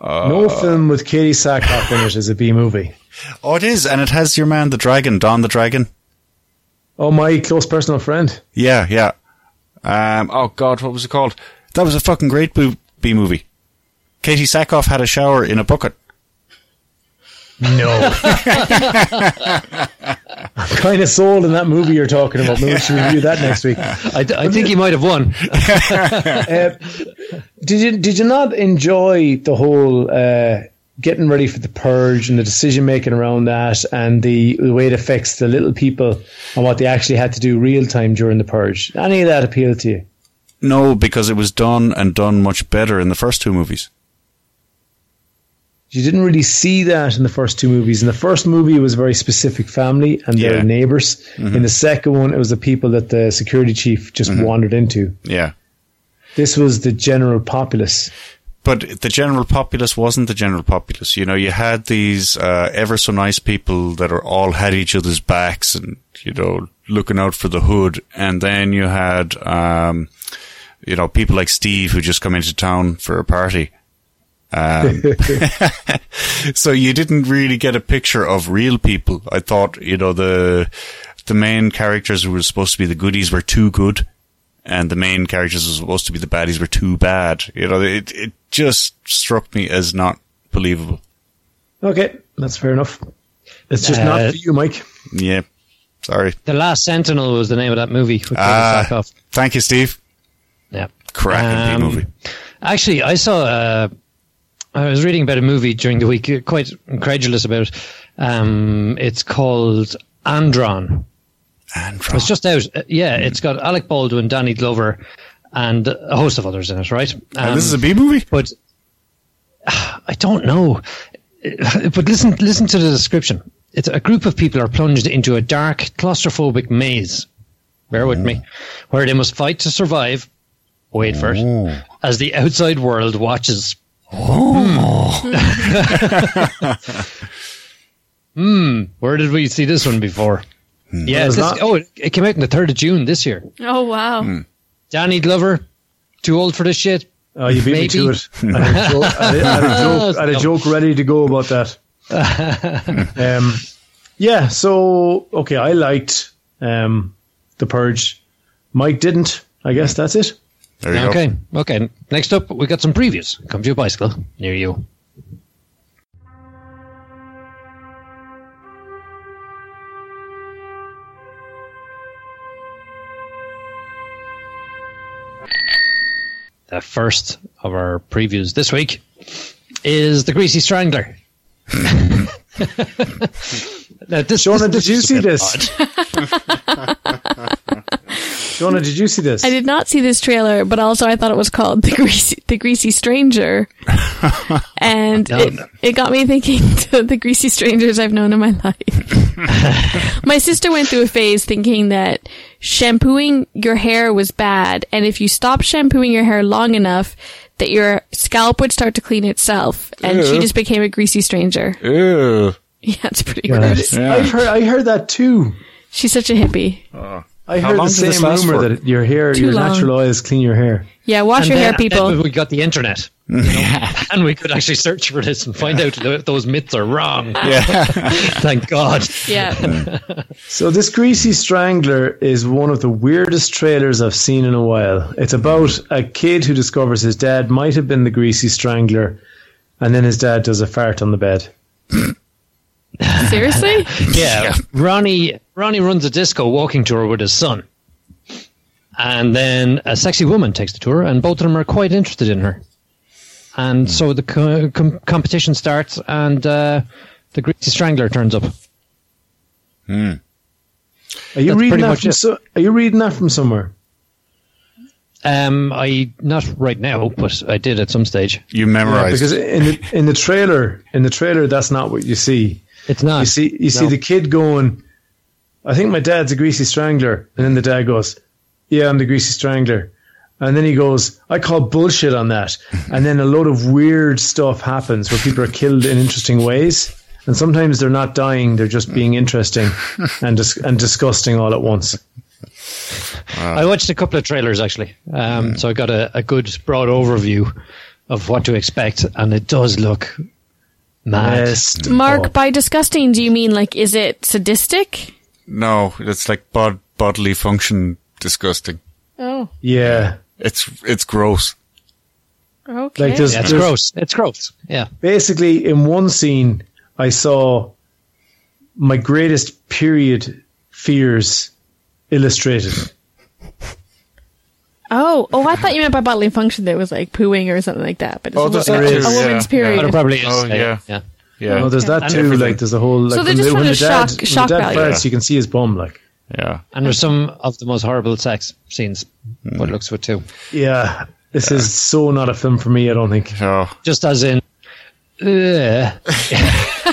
no film with Katee Sackhoff in it is a B movie. Oh, it is, and it has your man the dragon, Don the dragon. Oh, my close personal friend. Yeah, yeah. Um, oh God, what was it called? That was a fucking great bo- B movie. Katee Sackhoff had a shower in a bucket. No. I'm kind of sold in that movie you're talking about. Maybe we should review that next week. I, I think he might have won. Uh, did you did you not enjoy the whole uh, getting ready for the purge and the decision making around that and the, the way it affects the little people and what they actually had to do real time during the purge? Any of that appeal to you? No, because it was done and done much better in the first two movies. You didn't really see that in the first two movies. In the first movie, it was a very specific family and their Yeah. neighbors. In the second one, it was the people that the security chief just wandered into. Yeah. This was the general populace. But the general populace wasn't the general populace. You know, you had these uh, ever so nice people that are all had each other's backs and, you know, looking out for the hood. And then you had, um, you know, people like Steve who just come into town for a party. Um, so you didn't really get a picture of real people. I thought, you know, the the main characters who were supposed to be the goodies were too good, and the main characters who were supposed to be the baddies were too bad. You know, it it just struck me as not believable. Okay, that's fair enough. It's just Uh, not for you, Mike. Yeah, sorry. The Last Sentinel was the name of that movie. With Katee Ah, thank you, Steve. Yeah. Cracking Um, movie. Actually, I saw. Uh, I was reading about a movie during the week, quite incredulous about it. Um, it's called Andron. Andron. It's just out. Uh, yeah, it's got Alec Baldwin, Danny Glover, and a host of others in it, right? And Um, this is a B movie. but I don't know. But listen, listen to the description. It's a group of people are plunged into a dark, claustrophobic maze. Bear with me, where they must fight to survive. Wait for it. As the outside world watches. hmm. Where did we see this one before? Yeah. It's This, oh, it, it came out on the third of June this year. Oh wow. Danny Glover, too old for this shit. Oh, you beat Maybe. me to it. I had a joke, I had had a joke, I had a joke ready to go about that. um, yeah, so, okay, I liked um, The Purge. Mike didn't. I guess that's it. There you Okay, go. okay. Next up, we got some previews. Come to your bicycle near you. The first of our previews this week is the Greasy Strangler. now, this, Shona, this- did you see this? odd. Shona, did you see this? I did not see this trailer, but also I thought it was called the greasy, the greasy stranger, and it, it got me thinking to the greasy strangers I've known in my life. my sister went through a phase thinking that shampooing your hair was bad, and if you stopped shampooing your hair long enough, that your scalp would start to clean itself, and she just became a greasy stranger. Ew. Yeah, it's pretty Yeah. gross. Yeah. I heard, I heard that too. She's such a hippie. Oh. I How heard long the did this same last rumor that your hair, Too your long. natural oils clean your hair. Yeah, wash And your hair, people. then we got the internet. you know, and we could actually search for this and find out that those myths are wrong. Yeah. Thank God. yeah. So this Greasy Strangler is one of the weirdest trailers I've seen in a while. It's about a kid who discovers his dad might have been the Greasy Strangler, and then his dad does a fart on the bed. Seriously? Yeah, Ronnie Ronnie runs a disco walking tour with his son, and then a sexy woman takes the tour, and both of them are quite interested in her. And so the co- com- competition starts, and uh, the Greasy Strangler turns up. Hmm. Are you That's reading that from? So, are you reading that from somewhere? Um, I not right now, but I did at some stage. You Yeah, memorized. because in the in the trailer, in the trailer, that's not what you see. It's not. You see, you see the kid going. I think my dad's a greasy strangler, and then the dad goes, "Yeah, I'm the greasy strangler," and then he goes, "I call bullshit on that," and then a lot of weird stuff happens where people are killed in interesting ways, and sometimes they're not dying; they're just being interesting and dis- and disgusting all at once. I watched a couple of trailers actually, um, so I got a, a good broad overview of what to expect, and it does look mad. Mark, oh. by disgusting, do you mean like, is it sadistic? no, it's like bod- bodily function disgusting. Oh, Yeah, It's it's gross. okay. Like there's- Yeah, it's There's- gross. It's gross. Yeah. basically in one scene I saw my greatest period fears illustrated. Oh, oh, I thought you meant by bodily function that it was like pooing or something like that. But it's Oh, a, there's wo- that a, too, a woman's yeah. period. But it probably is. Oh, yeah. yeah. Yeah. Oh, there's that too. Like there's a whole like So they're when, just the, when trying the to dad, shock- when shock the dad value. farts, you can see his bum. Like yeah. And there's some of the most horrible sex scenes. What looks for it too. yeah, this is so not a film for me. I don't think. Oh. Just as in. Uh,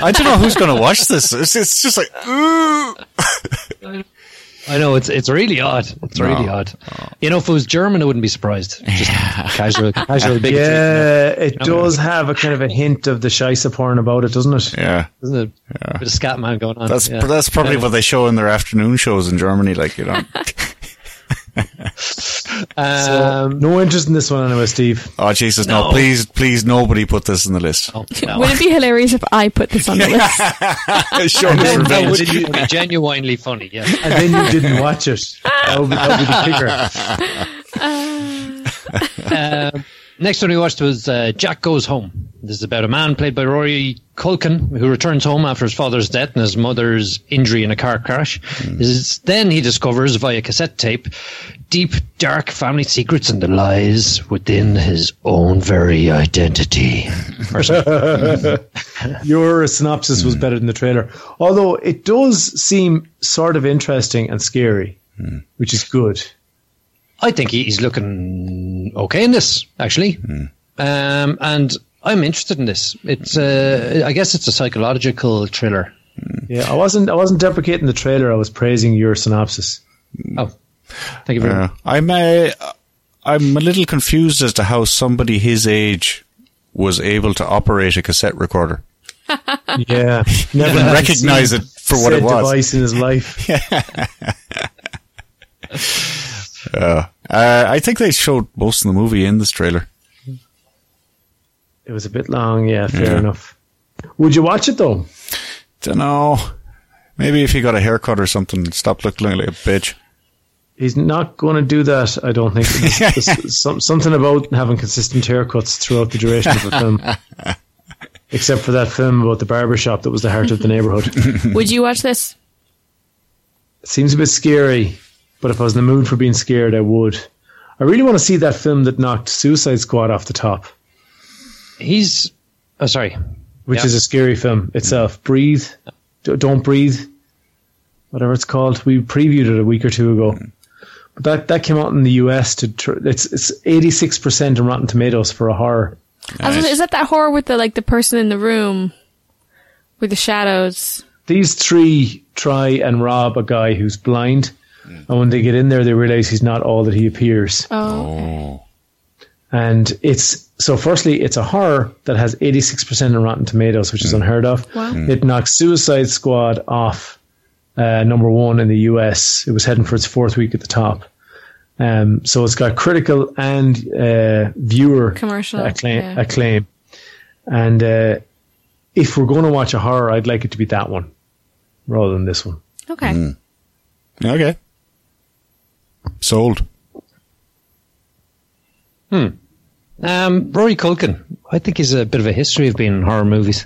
I don't know who's going to watch this. It's, it's just like, ooh. I know it's it's really odd. It's really No. odd. You know, if it was German, I wouldn't be surprised. Just casual, casual bigotry. Yeah, it does have a kind of a hint of the Scheisse porn about it, doesn't it? Yeah. Isn't it? A bit of scat man going on. That's yeah. that's probably what they show in their afternoon shows in Germany. Like you know, Um, No interest in this one anyway, Steve. oh Jesus, no. No. Please, please, nobody put this in the list. oh, no. Would it be hilarious if I put this on the list? Show And us then that would be genuinely funny. Yeah. And then you didn't watch it. That would be, that would be the kicker. Um, next one we watched was uh, Jack Goes Home. This is about a man played by Rory Culkin who returns home after his father's death and his mother's injury in a car crash. Hmm. This is- then he discovers via cassette tape deep, dark family secrets and the lies within his own very identity. Your synopsis was hmm. better than the trailer, although it does seem sort of interesting and scary, hmm. which is good. I think he's looking okay in this, actually. Um, and I'm interested in this. It's, uh, I guess it's a psychological thriller. Yeah, I wasn't. I wasn't deprecating the trailer. I was praising your synopsis. Oh, thank you very much. I'm uh, I'm a little confused as to how somebody his age was able to operate a cassette recorder. Yeah, never Didn't recognize it for what it was. Device in his life. Uh, I think they showed most of the movie in this trailer. It was a bit long. Yeah, fair Yeah. enough. Would you watch it though? Don't know. Maybe if he got a haircut or something, stop looking like a bitch. He's not going to do that. I don't think. There's- there's some, something about having consistent haircuts throughout the duration of the film. Except for that film about the barber shop that was the heart of the neighborhood. Would you watch this? It seems a bit scary, but if I was in the mood for being scared, I would. I really want to see that film that knocked Suicide Squad off the top, He's. Oh, sorry. which Yeah. is a scary film itself. Breathe, D- don't breathe, whatever it's called. We previewed it a week or two ago. But that, that came out in the US to tr- it's it's eighty six percent on Rotten Tomatoes for a horror. I was is that that horror with the like the person in the room with the shadows? These three try and rob a guy who's blind, and when they get in there, they realize he's not all that he appears. Oh, And it's so. Firstly, it's a horror that has eighty six percent on Rotten Tomatoes, which is unheard of. Wow. It knocked Suicide Squad off uh, number one in the US. It was heading for its fourth week at the top. Um, so it's got critical and uh, viewer Commercial, acclaim. yeah. acclaim. And uh, if we're going to watch a horror, I'd like it to be that one rather than this one. okay. Okay. Sold. Um, Rory Culkin. I think he's a bit of a history of being in horror movies.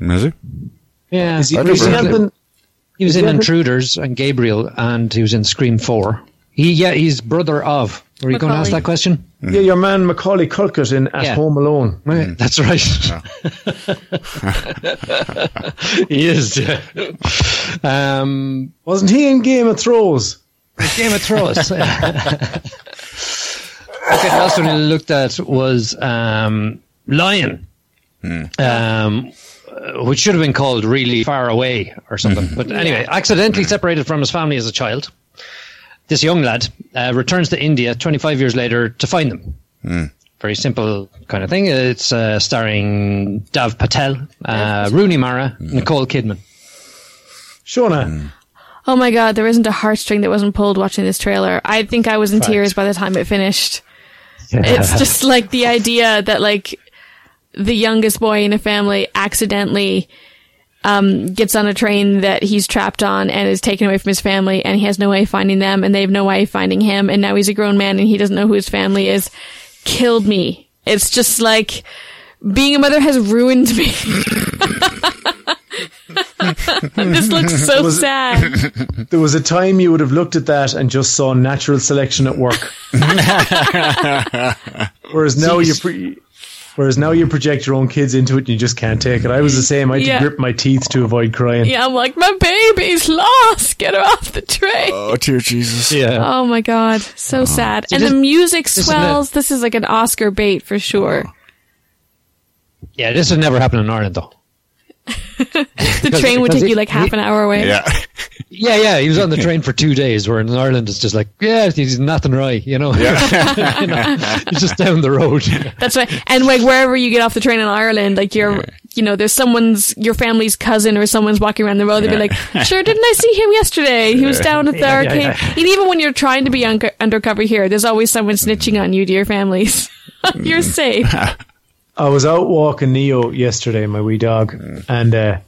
Is it? Yeah. Is he, I he never- helping- He was in he ever- Intruders and Gabriel, and he was in Scream Four. He, yeah, he's brother of. Were you going to ask that question? Yeah, your man Macaulay Culkin in At Yeah. Home Alone. Right, That's right. he is. Yeah. Um, Wasn't he in Game of Thrones? Game of Thrones. okay, the last one I looked at was um, Lion, um, uh, which should have been called Really Far Away or something. But anyway, accidentally separated from his family as a child. This young lad uh, returns to India 25 years later to find them. Very simple kind of thing. It's uh, starring Dev Patel, uh, Rooney Mara, Nicole Kidman. Shona. Oh my god, there isn't a heartstring that wasn't pulled watching this trailer. I think I was in tears by the time it finished. It's just like the idea that like the youngest boy in a family accidentally um, gets on a train that he's trapped on and is taken away from his family and he has no way of finding them and they have no way of finding him and now he's a grown man and he doesn't know who his family is killed me. It's just like being a mother has ruined me. this looks so Was it- sad. There was a time you would have looked at that and just saw natural selection at work. whereas now you pre- whereas now you project your own kids into it and you just can't take it. I was the same. I had Yeah. to grip my teeth to avoid crying. Yeah, I'm like, my baby's lost. Get her off the train. Oh, dear Jesus. Yeah. Oh my god, so uh-huh. sad. and this- the music swells. This is like an Oscar bait for sure. Yeah, this has never happened in Ireland, though. The train would because take you like half an hour away. Yeah. Yeah, yeah, he was on the train for two days, where in Ireland it's just like, yeah, he's nothing right, you know? You know, It's just down the road. That's right. And like wherever you get off the train in Ireland, like you're, you know, there's someone's, your family's cousin or someone's walking around the road. They'd be like, sure, didn't I see him yesterday? He was down at the Yeah, yeah, arcade. yeah. And even when you're trying to be un- undercover here, there's always someone snitching on you to your families. you're safe. I was out walking Neo yesterday, my wee dog, and uh,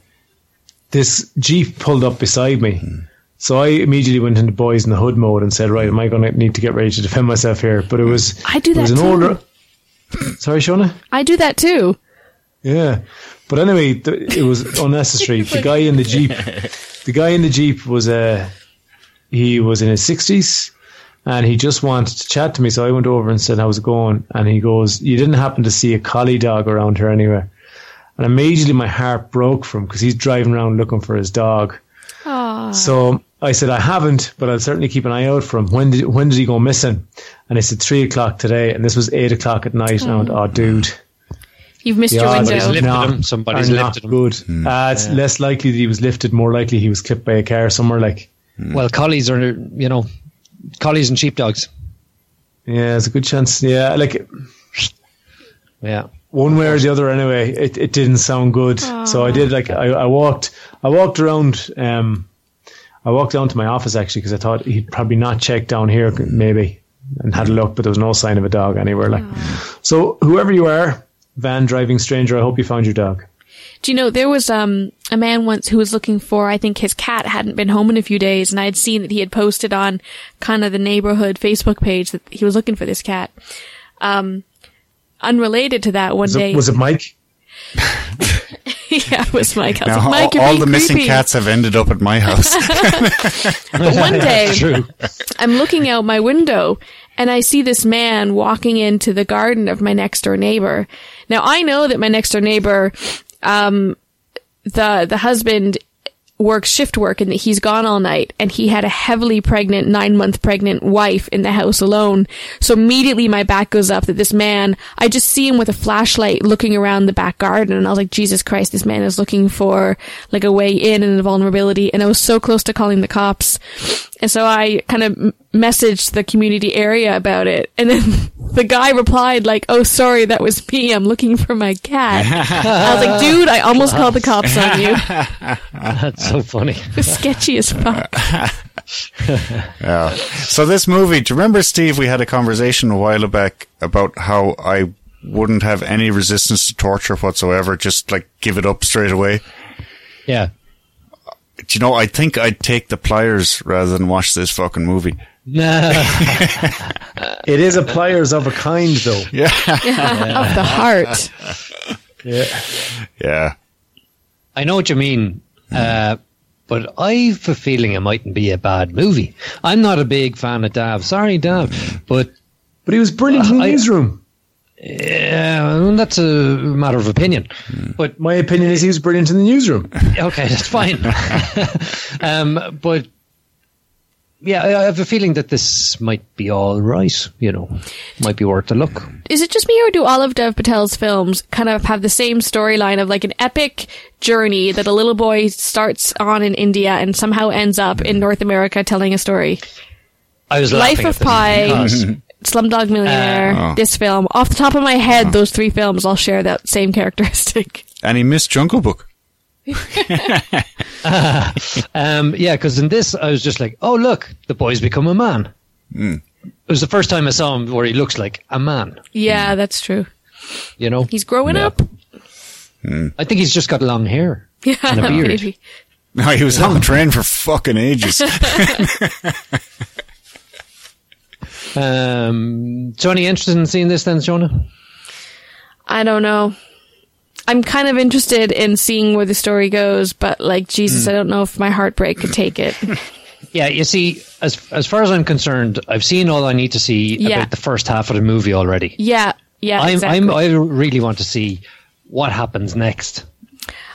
this Jeep pulled up beside me. So I immediately went into boys in the hood mode and said, right, am I going to need to get ready to defend myself here? But it was, I do it was that an too. older, sorry, Shona? I do that too. Yeah. But anyway, th- it was unnecessary. the guy in the Jeep, the guy in the Jeep was, uh, he was in his sixties and he just wanted to chat to me. So I went over and said, how's it going? And he goes, you didn't happen to see a collie dog around here anywhere. And immediately my heart broke for him because he's driving around looking for his dog. Aw. So I said, I haven't, but I'll certainly keep an eye out for him. When did, when did he go missing? And I said, three o'clock today. And this was eight o'clock at night. And I went, oh, mm. dude. You've missed The your window. Somebody's lifted not- him. Somebody's lifted not him. good. Uh, it's less likely that he was lifted, more likely he was clipped by a car somewhere. Like, mm. Well, collies are, you know, collies and sheepdogs. yeah, there's a good chance. Yeah, like Yeah. one way or the other. Anyway, it, it didn't sound good. So I did like I, I walked I walked around. Um, I walked down to my office actually because I thought he'd probably not check down here maybe and had a look, but there was no sign of a dog anywhere. Like, so whoever you are, van driving stranger. I hope you found your dog. Do you know there was um a man once who was looking for I think his cat hadn't been home in a few days and I had seen that he had posted on kind of the neighborhood Facebook page that he was looking for this cat. Um unrelated to that one Was day it, was it Mike? yeah, it was Mike. Now, like, Mike, all, all being the missing cats have ended up at my house. But one day True. I'm looking out my window and I see this man walking into the garden of my next door neighbor. Now I know that my next door neighbor, um, the, the husband works shift work and he's gone all night and he had a heavily pregnant, nine month pregnant wife in the house alone. So immediately my back goes up that this man, I just see him with a flashlight looking around the back garden and I was like, Jesus Christ, this man is looking for like a way in and a vulnerability. And I was so close to calling the cops. And so I kind of messaged the community area about it. And then the guy replied like, Oh, sorry, that was me. I'm looking for my cat. I was like, dude, I almost called the cops on you. That's so funny. It was sketchy as fuck. Yeah. So this movie, do you remember, Steve? We had a conversation a while back about how I wouldn't have any resistance to torture whatsoever. Just like give it up straight away. Yeah. Do you know? I think I'd take the pliers rather than watch this fucking movie. Nah. It is a pliers of a kind, though. Yeah. of the heart. Yeah. Yeah. I know what you mean, uh, but I've a feeling it mightn't be a bad movie. I'm not a big fan of Dev. Sorry, Dev, but But he was brilliant in the I- newsroom. Yeah, that's a matter of opinion. But My opinion is he was brilliant in the newsroom. okay, that's fine. um, but yeah, I I have a feeling that this might be all right. You know, might be worth a look. Is it just me or do all of Dev Patel's films kind of have the same storyline of like an epic journey that a little boy starts on in India and somehow ends up in North America telling a story? I was Life laughing of at this Pi, because- Slumdog Millionaire, uh, Oh. this film. Off the top of my head, uh-huh. those three films all share that same characteristic. And he missed Jungle Book. Um, yeah, because in this, I was just like, oh, look, the boy's become a man. Hmm. It was the first time I saw him where he looks like a man, Yeah, that's true. you know? He's growing Yeah. up. Hmm. I think he's just got long hair. Yeah, And a beard. maybe. No, he was on the train for fucking ages. Um, so any interest in seeing this then, Shona? I don't know. I'm kind of interested in seeing where the story goes, but like Jesus, Hmm. I don't know if my heartbreak could take it. Yeah, you see, as as far as I'm concerned, I've seen all I need to see Yeah. about the first half of the movie already. yeah, yeah, I'm, exactly. I'm, I really want to see what happens next.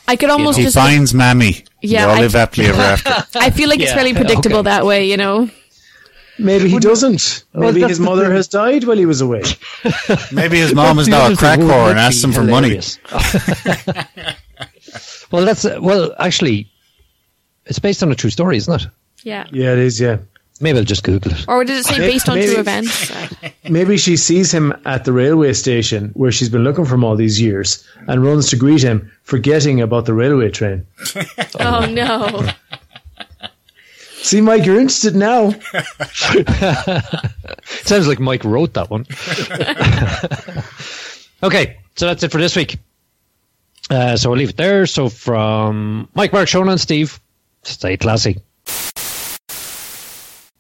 I could almost he just. finds Mammy. Yeah, They all I- live happily ever after. I feel like it's Yeah, fairly predictable okay. that way, you know. Maybe he doesn't. Well, Maybe that's his mother thing. has died while he was away. Maybe his mom is now a crack whore and asks him for money. well, that's uh, well, actually, it's based on a true story, isn't it? Yeah. Yeah, it is. Yeah. Maybe I'll just Google it. Or did it say based on Maybe- true events? Maybe she sees him at the railway station where she's been looking for him all these years and runs to greet him, forgetting about the railway train. oh no. See, Mike, you're interested now. Sounds like Mike wrote that one. okay, so that's it for this week. Uh, so we'll leave it there. So from Mike, Mark, Shona, and Steve, stay classy.